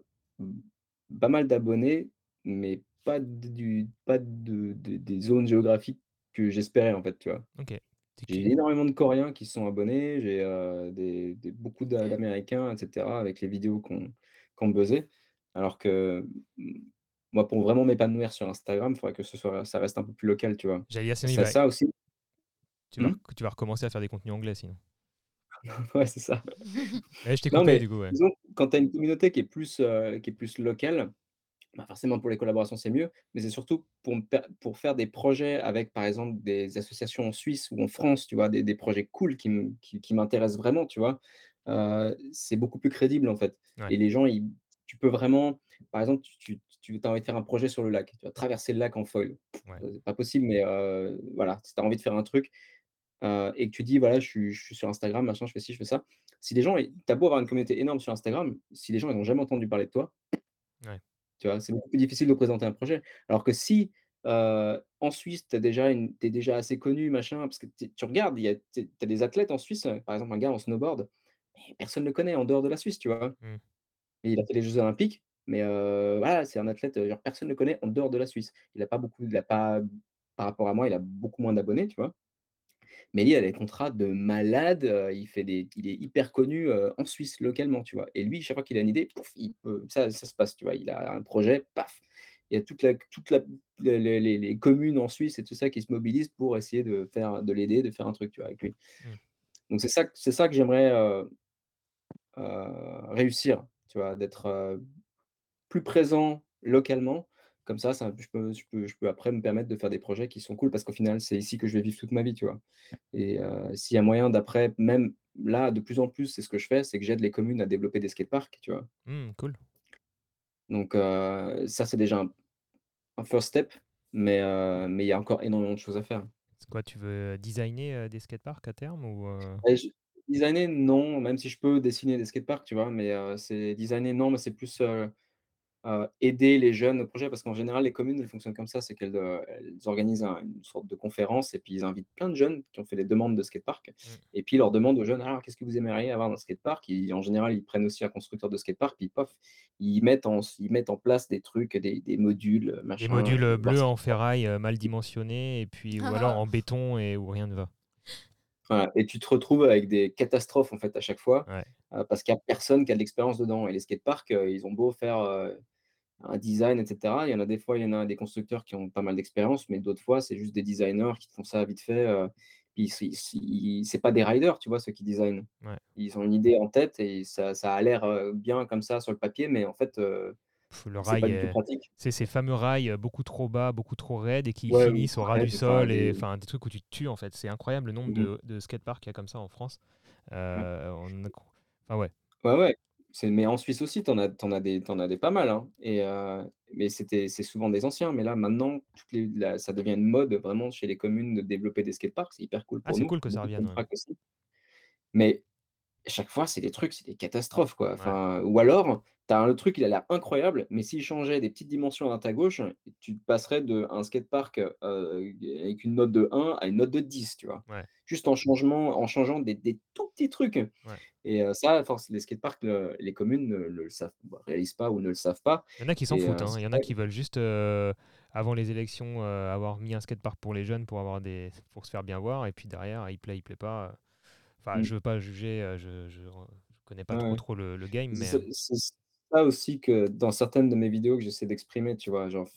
pas mal d'abonnés, mais pas d du pas de de des zones géographiques que j'espérais, en fait, tu vois? Ok. C'est J'ai qui? énormément de Coréens qui se sont abonnés, j'ai, heu, des des beaucoup d'a d'Américains et cetera avec les vidéos qui ont qui ont buzzé. Alors que, mmh, moi, pour vraiment m'épanouir sur Instagram, il faudrait que ce soit ça reste un peu plus local, tu vois? J'allais dire Et sinon il c'est va, ça aussi tu vas, mmh? rec- tu vas recommencer à faire des contenus anglais sinon. Ouais, c'est ça. Ouais, je t'ai coupé mais du coup, ouais. disons, quand tu as une communauté qui est plus, heu, qui est plus locale, bah, forcément pour les collaborations, c'est mieux, mais c'est surtout pour pour faire des projets avec, par exemple, des associations en Suisse ou en France, tu vois? Des des projets cool qui me qui qui m'intéressent vraiment, tu vois? Heu, c'est beaucoup plus crédible, en fait Ouais. et les gens, ils tu peux vraiment par exemple, tu tu tu as envie de faire un projet sur le lac, tu vas traverser le lac en foil. Ouais. C'est pas possible, mais heu, voilà, si tu as envie de faire un truc, heu et que tu dis: «Voilà, je suis je suis sur Instagram, machin, je fais ci, je fais ça». Si les gens tu beau avoir une communauté énorme sur Instagram, si les gens ils ont jamais entendu parler de toi, Ouais. tu vois? C'est beaucoup plus difficile de présenter un projet. Alors que si, heu, en Suisse, tu déjà une tu déjà assez connu, machin, parce que tu regardes, il y a tu as des athlètes en Suisse, heu, par exemple un gars en snowboard, mais personne ne le connaît en dehors de la Suisse, tu vois? Mm. Et il a fait les jeux olympiques, mais voilà, c'est un athlète, genre personne ne le connaît en dehors de la Suisse. Il a pas beaucoup il a pas par rapport à moi, il a beaucoup moins d'abonnés, tu vois? Mais lui, il a des contrats de malade, heu, il fait des il est hyper connu, heu, en Suisse, localement, tu vois? Et lui, chaque fois qu'il a une idée, pouf, il peut ça ça se passe, tu vois? Il a un projet, paf! Il y a toute la toute la les les les les communes en Suisse et tout ça qui se mobilisent pour essayer de faire de l'aider, de faire un truc, tu vois, avec lui. Mm. Donc c'est ça que c'est ça que j'aimerais, heu, réussir, tu vois? D'être, plus présent localement. Comme ça, ça je peux je peux je peux après me permettre de faire des projets qui sont cool parce qu'au final, c'est ici que je vais vivre toute ma vie, tu vois? Et heu, s'il y a moyen d'après même là, de plus en plus, c'est ce que je fais, c'est que j'aide les communes à développer des skateparks, tu vois? Mm, cool. Donc heu, ça, c'est déjà un un first step, mais heu, mais il y a encore énormément de choses à faire. C'est quoi, tu veux designer euh, des skateparks à terme ou euh, je designer, non, même si je peux dessiner des skateparks, tu vois? Mais heu, c'est designer, non, mais c'est plus, aider les jeunes au projet parce qu'en général, les communes, elles fonctionnent comme ça, c'est qu'elles, elles organisent un une sorte de conférence et puis ils invitent plein de jeunes qui ont fait des demandes de skatepark Mmh. et puis ils leur demandent aux jeunes: «Alors qu'est-ce que vous aimeriez avoir dans le skatepark?» et en général, ils prennent aussi un constructeur de skatepark puis pof, ils mettent en ils mettent en place des trucs, des des modules, Des machin, modules, heu, heu, voir bleus en ferraille, mal dimensionnés et puis ou alors Ah! en béton et où rien ne va. Voilà et tu te retrouves avec des catastrophes, en fait, à chaque fois, Ouais. parce qu'il y a personne qui a de l'expérience dedans et les skateparks, heu, ils ont beau faire, un design et cetera, il y en a des fois, il y en a des constructeurs qui ont pas mal d'expérience, mais d'autres fois, c'est juste des designers qui font ça vite fait, heu, ils s ils s ils c'est pas des riders, tu vois, ceux qui designent. Ouais. Ils ont une idée en tête et ça ça a l'air, heu, bien comme ça sur le papier, mais en fait, Pff, le rail c'est ces fameux rails, beaucoup trop bas, beaucoup trop raides et qui Ouais, finissent au ras du sol et enfin des trucs où tu te tues, en fait. C'est incroyable le nombre mmh mh. de de skateparks qu'il y a comme ça en France. On a enfin ouais. Ouais, ouais, mais en Suisse aussi, tu en en as des en as des pas mal, hein et heu, mais c'était c'est souvent des anciens, mais là, maintenant, toutes les la ça devient une mode vraiment chez les communes de développer des skateparks. C'est hyper cool Ah, pour c'est nous, cool que ça revienne, ouais. Mais chaque fois, c'est des trucs, c'est des catastrophes, quoi. Ouais. Enfin, ou alors, tu as un truc, il a l'air incroyable, mais s'il changeait des petites dimensions à droite à gauche, tu passerais d'un skatepark, heu, avec une note de 1 à une note de 10, tu vois? Ouais. Juste en changement en changeant des des tout petits trucs Ouais. et ça, force les skateparks, heu, les communes ne le savent bah, réalisent pas ou ne le savent pas Il y en a qui s'en foutent, hein. Il y en a qui veulent juste, avant les élections, avoir mis un skatepark pour les jeunes pour avoir des pour se faire bien voir et puis derrière, il plaît, il plaît pas. Enfin, mmh, je veux pas juger, heu, je je je connais pas trop, ouais. trop le le game, mais heu, c'est ça aussi que dans certaines de mes vidéos que j'essaie d'exprimer, tu vois? Genre,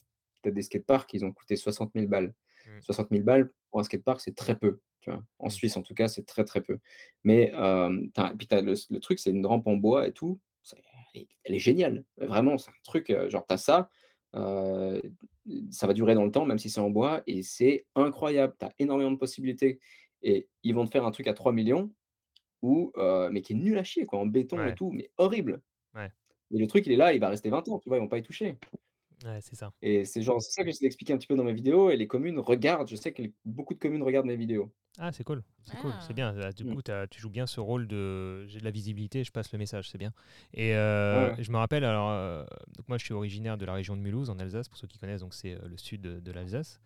as des skateparks, ils ont coûté soixante mille balles. mmh, Soixante mille balles pour un skatepark, c'est très peu, tu vois? En mmh, Suisse, en tout cas, c'est très, très peu. Mais as puis as le le truc, c'est une rampe en bois et tout, elle est elle est géniale. Vraiment, c'est un truc, heu, genre tu as ça, ça va durer dans le temps, même si c'est en bois et c'est incroyable. Tu as énormément de possibilités et ils vont te faire un truc à trois millions ou mais qui est nul à chier quoi, en béton et tout, mais horrible. ouais, Et le truc, il est là, il va rester 20 ans, tu vois? Ils vont pas y toucher. ouais, c'est ça. Et c'est genre c'est ça que j'essaie d'expliquer un petit peu dans mes vidéos et les communes regardent. Je sais que les beaucoup de communes regardent mes vidéos. Ah, c'est cool, c'est cool, c'est Ah! bien. Du Mmh. coup, tu tu joues bien ce rôle de j'ai de la visibilité, je passe le message, c'est bien. Et ouais. je me rappelle alors, donc moi je suis originaire de la région de Mulhouse en Alsace, pour ceux qui connaissent, donc c'est, le sud de de l'Alsace.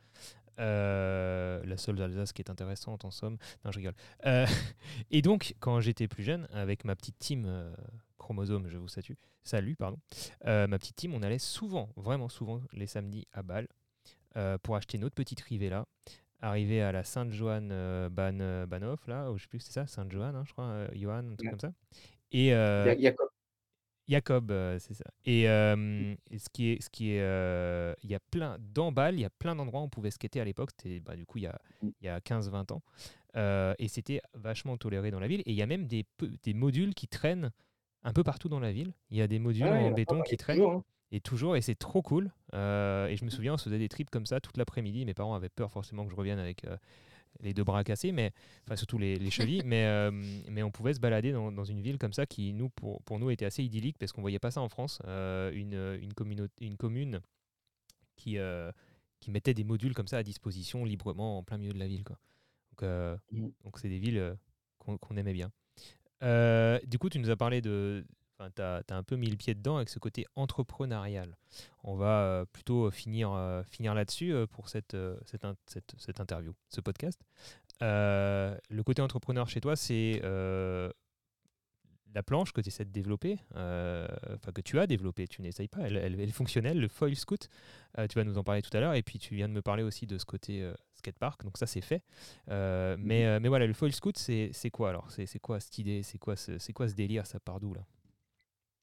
Heu, la seule Alsace qui est intéressante en somme. Non, je rigole. Heu, et donc quand j'étais plus jeune, avec ma petite team, heu, Chromosome, je vous salue salue, pardon. Ma petite team, on allait souvent, vraiment souvent les samedis à Bâle, pour acheter notre petite Rivella. Arrivé à la Sainte-Joanne, Ban Bahnhof là, ou je sais plus, c'est ça? Sainte-Joanne, hein, je crois, heu, Johann, un truc Ouais. comme ça. Et Il y a heu, il y a quoi? Jacob, heu, c'est ça. Et hem, et ce qui est ce qui est, heu, il y a plein Bâle, il y a plein d'endroits où on pouvait skater à l'époque. C'était, bah, du coup, il y a Mmh. il y a 15-20 ans. Et c'était vachement toléré dans la ville et il y a même des des modules qui traînent un peu partout dans la ville. Il y a des modules ouais, y en béton qui traînent toujours, hein. et toujours et c'est trop cool. Et je me souviens, on se faisait des trips comme ça toute l'après-midi. Mes parents avaient peur forcément que je revienne avec, les 2 bras cassés, mais enfin surtout les, les chevilles, mais, hem, mais on pouvait se balader dans, dans une ville comme ça qui, nous, pour, pour nous, était assez idyllique parce qu'on voyait pas ça en France. Euh, une, une, communauté, une commune qui, euh, qui mettait des modules comme ça à disposition librement en plein milieu de la ville. Quoi. Donc, euh, Mmh. donc c'est des villes euh, qu'on aimait bien. Euh, du coup, tu nous as parlé de. Enfin, tu as, un peu mis le pied dedans avec ce côté entrepreneurial. On va euh, plutôt finir, euh, finir là-dessus euh, pour cette, euh, cette, in- cette, cette interview, ce podcast. Euh, le côté entrepreneur chez toi, c'est euh, la planche que tu essaies de développer, euh, enfin que tu as développée, tu n'essayes pas, elle, elle- elle est fonctionnelle, le foil scoot, euh, tu vas nous en parler tout à l'heure, et puis tu viens de me parler aussi de ce côté euh, skatepark, donc ça c'est fait. Euh, Mmh mais, euh, mais voilà, le foil scoot, c'est quoi alors? C'est quoi cette idée? C'est quoi, ce, c'est quoi ce délire Ça part d'où là?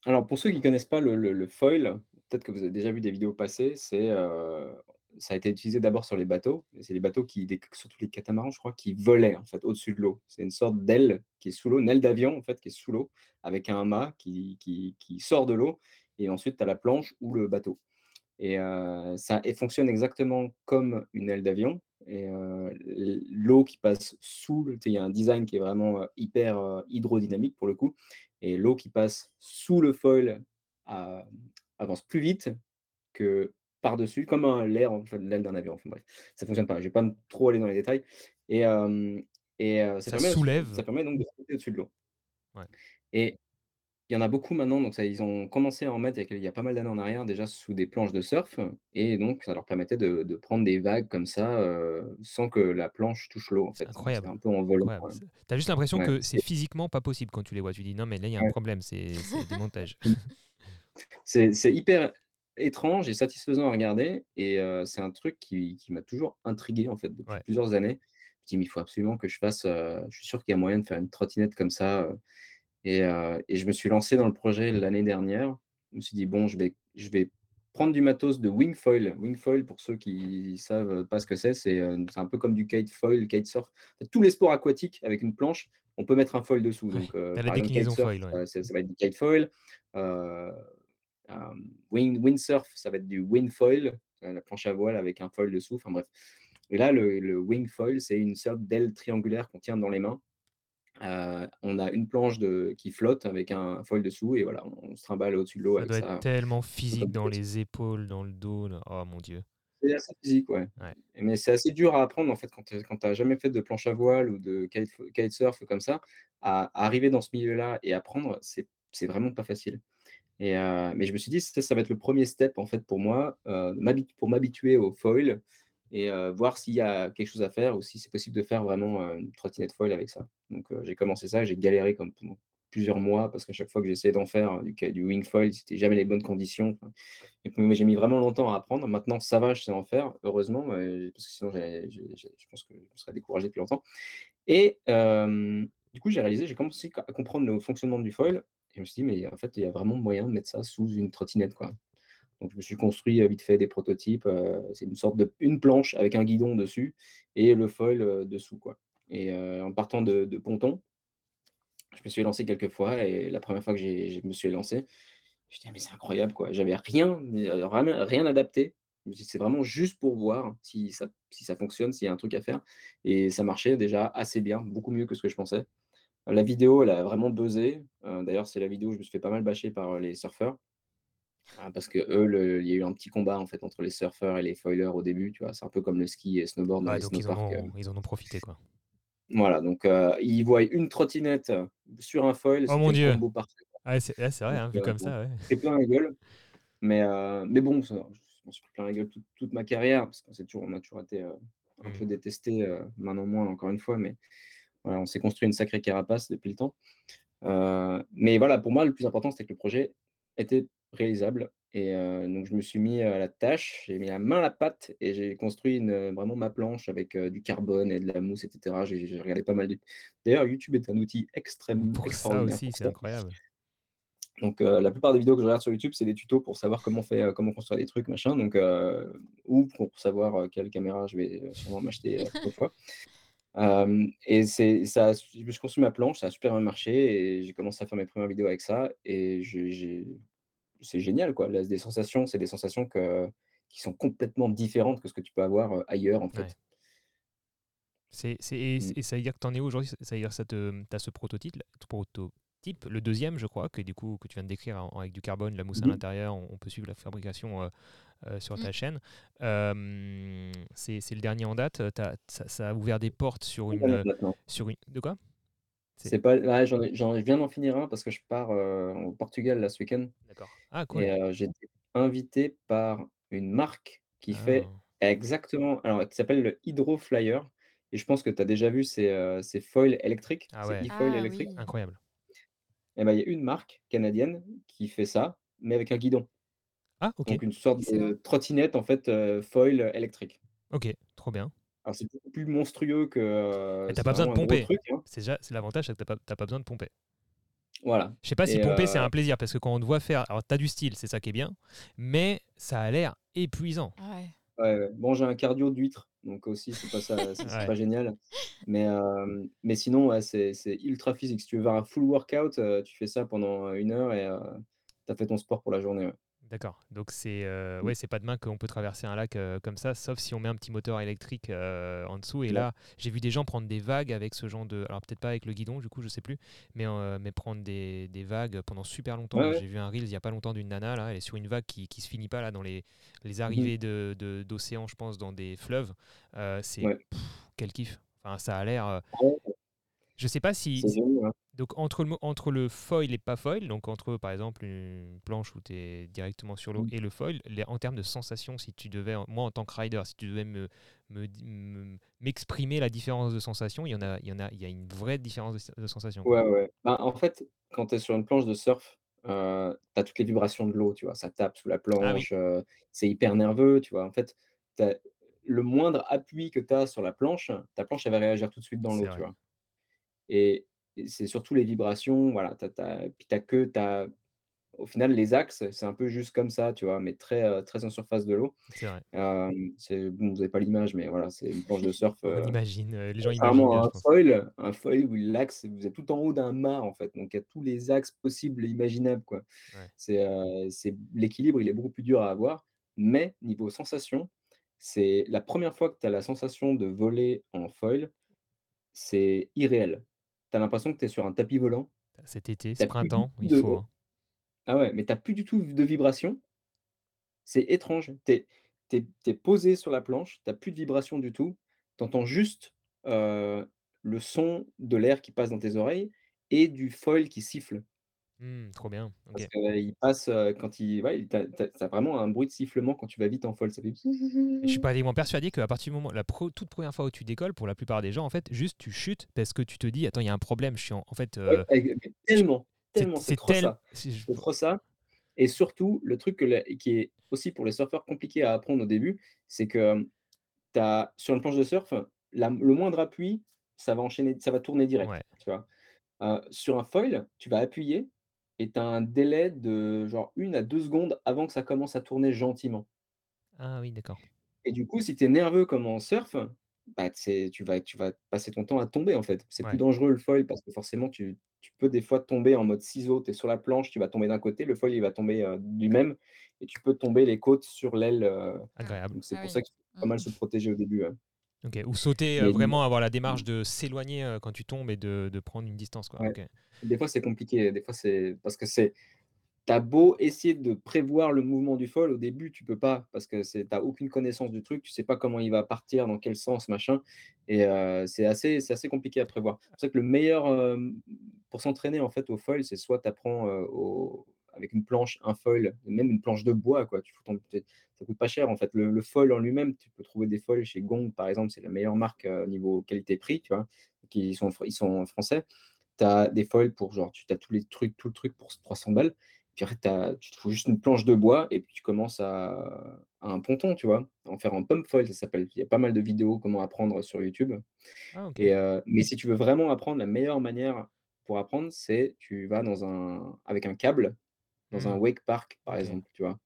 Alors pour ceux qui connaissent pas le foil, peut-être que vous avez déjà vu des vidéos passer, c'est, heu, ça a été utilisé d'abord sur les bateaux c'est les bateaux qui surtout les catamarans, je crois, qui volaient en fait au-dessus de l'eau. C'est une sorte d'aile qui est sous l'eau, une aile d'avion en fait qui est sous l'eau avec un mât qui qui sort de l'eau et ensuite tu as la planche ou le bateau. Et heu, ça et fonctionne exactement comme une aile d'avion et heu, l l'eau qui passe sous le il y a un design qui est vraiment, hyper, hydrodynamique pour le coup et l'eau qui passe sous le foil, a avance plus vite que par-dessus, comme un l'air en fait l'aile d'un avion, enfin bref, ça fonctionne pas. Je vais pas trop aller dans les détails et hem et heu, ça Ça permet soulève ça permet donc de sauter au-dessus de l'eau Ouais. et il y en a beaucoup maintenant, donc ça ils ont commencé à en mettre il y a quel il y a pas mal d'années en arrière déjà sous des planches de surf et donc ça leur permettait de de prendre des vagues comme ça, sans que la planche touche l'eau en C'est fait. Incroyable, un peu en volant, incroyable. ouais. C'est tu as juste l'impression Ouais, que c'est physiquement pas possible quand tu les vois. Tu dis: «Non mais là il y a un problème, c'est des montages». C'est hyper étrange et satisfaisant à regarder et c'est un truc qui qui m'a toujours intrigué, en fait, depuis plusieurs années. Je dis: «Mais il faut absolument que je fasse, je suis sûr qu'il y a moyen de faire une trottinette comme ça», et je me suis lancé dans le projet l'année dernière. Je me suis dit: «Bon, je vais je vais prendre du matos de wingfoil». Wingfoil, pour ceux qui savent pas ce que c'est, c'est, un peu comme du kitefoil, le kitesurf. Tous les sports aquatiques avec une planche, on peut mettre un foil dessous. Ouais, Donc, as la déclinaison foil, ouais. ça va être du Hem, wind windsurf, ça va être du windfoil, heu, la planche à voile avec un foil dessous, enfin bref. Et là, le le wingfoil, c'est une sorte d'aile triangulaire qu'on tient dans les mains. Heu, on a une planche de qui flotte avec un foil dessous et voilà, on on se trimballe au-dessus de l'eau Ça doit être ça, tellement physique dans les épaules, dans le dos là. Oh mon Dieu. C'est assez physique, ouais. Ouais. Mais c'est assez dur à apprendre en fait quand tu quand tu jamais fait de planche à voile ou de kite kitesurf comme ça, à à arriver dans ce milieu-là et apprendre, c'est c'est vraiment pas facile. Et heu, mais je me suis dit: «Ça, ça va être le premier step en fait pour moi, pour m'habituer au foil et heu, voir s'il y a quelque chose à faire ou si c'est possible de faire vraiment, heu, une trottinette foil avec ça». Donc heu, j'ai commencé ça, j'ai galéré comme pendant plusieurs mois parce qu'à chaque fois que j'essayais d'en faire, du wing foil, c'était jamais les bonnes conditions, et puis j'ai mis vraiment longtemps à apprendre. Maintenant ça va, je sais en faire, heureusement, heu, parce que sinon je pense que je serais découragé depuis longtemps. Et du coup, j'ai réalisé, j'ai commencé à comprendre le fonctionnement du foil et je me suis dit: «Mais en fait, il y a vraiment moyen de mettre ça sous une trottinette, quoi». Donc je me suis construit, heu, vite fait des prototypes, heu, c'est une sorte de une planche avec un guidon dessus et le foil, heu, dessous, et en partant de pontons, je me suis lancé quelques fois et la première fois que je me suis lancé, je me dit: «Mais c'est incroyable, quoi». J'avais rien, rien adapté. Suis «C'est vraiment juste pour voir si ça si ça fonctionne, s'il y a un truc à faire» et ça marchait déjà assez bien, beaucoup mieux que ce que je pensais. La vidéo, elle a vraiment buzzé. D'ailleurs, c'est la vidéo où je me suis fait pas mal bâcher par, les surfeurs. Ah, parce qu'eux, le il y a eu un petit combat, en fait, entre les surfeurs et les foilers au début, tu vois? C'est un peu comme le ski et snowboard dans Ouais, les donc ils en snowparks, heu, ont ils en ont profité quoi. voilà, donc heu, ils voient une trottinette, sur un foil, Oh mon c'était le Dieu! combo parfait. Ouais, c'est ouais, c'est vrai, Donc hein, vu heu, comme bon, ça, ouais. pris plein la gueule, mais heu, mais bon, ça je m'en suis pris plein la gueule toute toute ma carrière parce qu'on s'est toujours on a toujours été, heu, un Mmh. peu détestés, heu, maintenant moins, encore une fois, mais voilà, on s'est construit une sacrée carapace depuis le temps. Heu, mais voilà, pour moi, le plus important, c'était que le projet était réalisable et donc je me suis mis à la tâche, j'ai mis la main à la pâte et j'ai construit une, vraiment ma planche avec, du carbone et de la mousse et cetera. J'ai j'ai regardé pas mal de d'ailleurs, YouTube est un outil extrêmement Pour ça aussi, pour c'est ça. incroyable. Donc la plupart des vidéos que je regarde sur YouTube, c'est des tutos pour savoir comment fait, comment construire des trucs, machin, donc ou pour savoir, quelle caméra je vais, sûrement m'acheter fois. Et c'est ça je construit ma planche, ça a super bien marché et j'ai commencé à faire mes premières vidéos avec ça et j'ai c'est génial quoi. Là, des sensations, c'est des sensations que qui sont complètement différentes que ce que tu peux avoir, ailleurs en Ouais. fait. C'est c'est et Mmh. et ça veut dire que tu en es où aujourd'hui? Ça veut dire que tu as ce prototype prototype, le deuxième je crois, que du coup que tu viens de décrire avec du carbone, la mousse à Mmh mh. l'intérieur, on on peut suivre la fabrication, sur Mmh. ta chaîne. C'est c'est le dernier en date, tu ça ça a ouvert des portes sur une, sur une de quoi? C'est pas ouais, j'en ai j'en je viens d'en finir un parce que je pars, heu, au Portugal là ce week-end d'accord. Ah et cool. heu, j'ai été invité par une marque qui fait Ah. exactement alors qui s'appelle le Hydro Flyer et je pense que tu as déjà vu ces, heu, ces foils électriques, Ah ces ouais, e-foils Ah électriques oui. incroyable. et ben, il y a une marque canadienne qui fait ça, mais avec un guidon. Ah OK, Donc une sorte Excellent. de trottinette en fait, foil électrique. OK, trop bien. Alors c'est beaucoup plus monstrueux que, tu c'est pas besoin de pomper. hein. C'est déjà c'est l'avantage, c'est que tu pas pas besoin de pomper. Voilà Je sais pas si pomper, c'est heu, un plaisir parce que quand on te voit faire alors tu as du style, c'est ça qui est bien, mais ça a l'air épuisant. Ah ouais. ouais, ouais. Bon, j'ai un cardio d'huître, donc aussi c'est pas ça c'est c'est Ouais. pas génial. Mais mais sinon, ouais, c'est c'est ultra physique. Si tu veux faire un full workout, tu fais ça pendant, 1 heure et heu, tu as fait ton sport pour la journée, ouais. D'accord. Donc c'est euh, Mmh. ouais, c'est pas demain qu'on peut traverser un lac euh, comme ça, sauf si on met un petit moteur électrique euh, en dessous. Et là, j'ai vu des gens prendre des vagues avec ce genre de, alors peut-être pas avec le guidon, du coup, je sais plus, mais euh, mais prendre des, des vagues pendant super longtemps. ouais. J'ai vu un reel il y a pas longtemps d'une nana là, elle est sur une vague qui qui se finit pas là dans les les Mmh mh. arrivées de de- d'océan, je pense, dans des fleuves. C'est Ouais. quel kiff. Enfin, ça a l'air. je sais pas si ouais. Donc entre le, entre le foil et pas foil, donc entre par exemple une planche où tu es directement sur l'eau et le foil, les- en termes de sensations, si tu devais, moi en tant que rider, si tu devais me, me- me- m'exprimer la différence de sensation, il y en a, il y en a, il y a une vraie différence de, de sensation. Ouais, ouais. Bah, en fait, quand tu es sur une planche de surf, heu, tu as toutes les vibrations de l'eau, tu vois? Ça tape sous la Ah oui. planche, heu, c'est hyper nerveux, tu vois? En fait, as le moindre appui que tu as sur la planche, ta planche, elle va réagir tout de suite dans l'eau, tu vois? Et c'est surtout les vibrations, voilà, tu as puis tu que tu au final, les axes, c'est un peu juste comme ça, tu vois? Mais très, heu, très en surface de l'eau. C'est vrai. Hem, c'est bon, vous avez pas l'image, mais voilà, c'est une planche de surf, On heu imagine, euh, les gens imaginent je un foil, un foil où l'axe, vous êtes tout en haut d'un mât, en fait, donc il y a tous les axes possibles et imaginables, quoi. Ouais. C'est, heu, c'est l'équilibre, il est beaucoup plus dur à avoir, mais niveau sensation, c'est la première fois que tu as la sensation de voler en foil, c'est irréel. Tu as l'impression que tu es sur un tapis volant, Cet été, ce printemps, il de faut. hein. ah ouais, mais tu as plus du tout de vibration, c'est étrange. Tu es posé sur la planche, tu as plus de vibration du tout, tu entends juste, heu, le son de l'air qui passe dans tes oreilles et du foil qui siffle. Hmm, trop bien. Parce Ok. qu'il passe, heu, quand il ouais, il tu as tu as vraiment un bruit de sifflement quand tu vas vite en foil, ça fait je suis pratiquement persuadé qu'à partir du moment, la pro- toute première fois où tu décolles, pour la plupart des gens, en fait, juste tu chutes parce que tu te dis, attends, il y a un problème. Je suis en, en fait, Ouais, euh, mais tellement, c'est tellement, c'est c'est trop tel. ça, c'est- je- c'est trop ça et surtout le truc que la qui est aussi pour les surfeurs compliqué à apprendre au début, c'est que, tu as sur une planche de surf, la le moindre appui, ça va enchaîner ça va tourner direct, Ouais. tu vois? Heu, sur un foil, tu vas appuyer et tu as un délai de genre 1 à 2 secondes avant que ça commence à tourner gentiment Ah oui, d'accord. et du coup, si tu es nerveux comme en surf, bah, c'est tu vas tu vas passer ton temps à tomber, en fait. C'est plus dangereux le foil parce que forcément tu tu peux des fois tomber en mode ciseau. Tu es sur la planche, tu vas tomber d'un côté, le foil il va tomber, heu, du même et tu peux tomber les côtes sur l'aile, Agréable. donc c'est Ah pour oui. ça qu'il faut pas Mmh. mal se protéger au début. Ou sauter, euh, vraiment avoir la démarche de s'éloigner euh, quand tu tombes et de, de prendre une distance. Quoi. ouais, des fois c'est compliqué, des fois c'est parce que c'est Tu beau essayer de prévoir le mouvement du foil, au début, tu peux pas parce que c'est tu aucune connaissance du truc, tu sais pas comment il va partir, dans quel sens, machin et heu, c'est assez c'est assez compliqué à prévoir. C'est pour ça que le meilleur, pour s'entraîner, en fait, au foil, c'est soit tu apprends, au avec une planche, un foil, même une planche de bois, quoi. Tu fous ton ça coûte pas cher, en fait. Le le foil en lui-même, tu peux trouver des foils chez Gong, par exemple, c'est la meilleure marque, heu, niveau qualité-prix, tu vois? Qui sont fr ils sont français. Tu as des foils pour genre tu as tous les trucs tout le truc pour 300 balles. Puis après, tu te fous juste une planche de bois et puis tu commences à à un ponton, tu vois? En faire un pump foil, ça s'appelle. Il y a pas mal de vidéos comment apprendre sur YouTube Ah, et heu, mais si tu veux vraiment apprendre, la meilleure manière pour apprendre, c'est tu vas dans un avec un câble, dans un Hmm, wake park, par exemple, tu vois?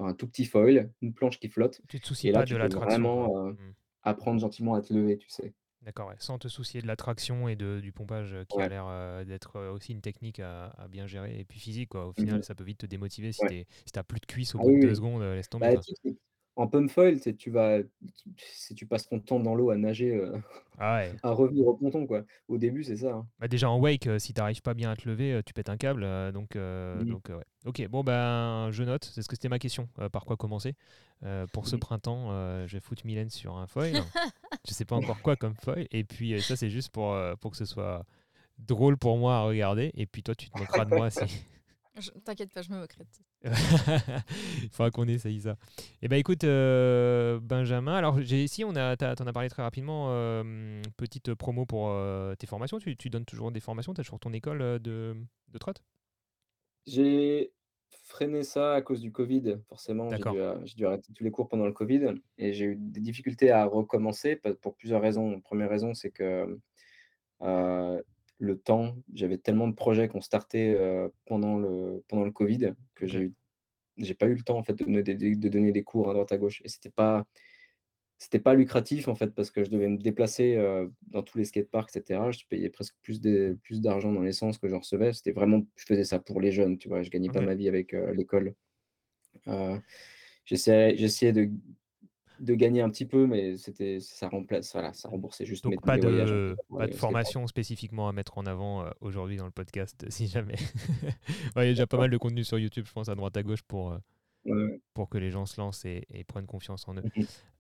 Un tout petit foil, une planche qui flotte Tu te soucies et là, pas de tu peux l'attraction. quoi. vraiment, heu, Hmm. apprendre gentiment à te lever, tu sais? D'accord, ouais. Sans te soucier de l'attraction et de, du pompage euh, qui a l'air euh, d'être euh, aussi une technique à, à bien gérer. Et puis physique, quoi. Au Mmh final, ça peut vite te démotiver si Ouais. tu si t'as plus de cuisse au Ah bout de deux oui. secondes, euh, laisse tomber, Bah, en pump foil, tu vas si tu passes ton temps dans l'eau à nager, heu Ah ouais. À revenir au ponton, quoi. Au début, c'est ça, hein. Bah déjà en wake, euh, si t'arrives pas bien à te lever, euh, tu pètes un câble. euh, donc, euh, Mmh. donc euh, ouais. Ok, bon ben je note. C'est ce que c'était ma question. euh, par quoi commencer? Euh, Pour ce Mmh. printemps, euh, je vais foutre Mylène sur un foil. je sais pas encore quoi comme foil. Et puis euh, ça, c'est juste pour, euh, pour que ce soit drôle pour moi à regarder. Et puis toi, tu te moqueras de moi si. T'inquiète pas, je me moquerai de toi. Il faudra qu'on essaye ça. Eh ben écoute, euh, Benjamin, alors j'ai ici, on a, t'en as parlé très rapidement, euh, petite promo pour euh, tes formations. Tu, tu donnes toujours des formations, tu as toujours ton école de, de trotte J'ai freiné ça à cause du covid, forcément. J'ai D'accord. dû, heu, j'ai dû arrêter tous les cours pendant le covid et j'ai eu des difficultés à recommencer pour plusieurs raisons. Première raison, c'est que, le temps, j'avais tellement de projets qu'on startait, pendant le pendant le covid que Ok. j'ai j'ai pas eu le temps, en fait, de donner des de donner des cours à droite à gauche et c'était pas C'était pas lucratif en fait parce que je devais me déplacer, dans tous les skateparks et cetera. Je payais presque plus de plus d'argent dans l'essence que j'en recevais. C'était vraiment je faisais ça pour les jeunes, tu vois? Je gagnais pas Ok. ma vie avec, l'école. Heu, j'essayais j'essayais de de gagner un petit peu, mais c'était ça remplace voilà, ça remboursait juste Donc pas voyages de, pas de formation spécifiquement à mettre en avant euh, aujourd'hui dans le podcast, si jamais. Il y a déjà pas mal de contenu sur YouTube, je pense, à droite à gauche pour, euh, Ouais, pour que les gens se lancent et, et prennent confiance en eux. Mmh mh.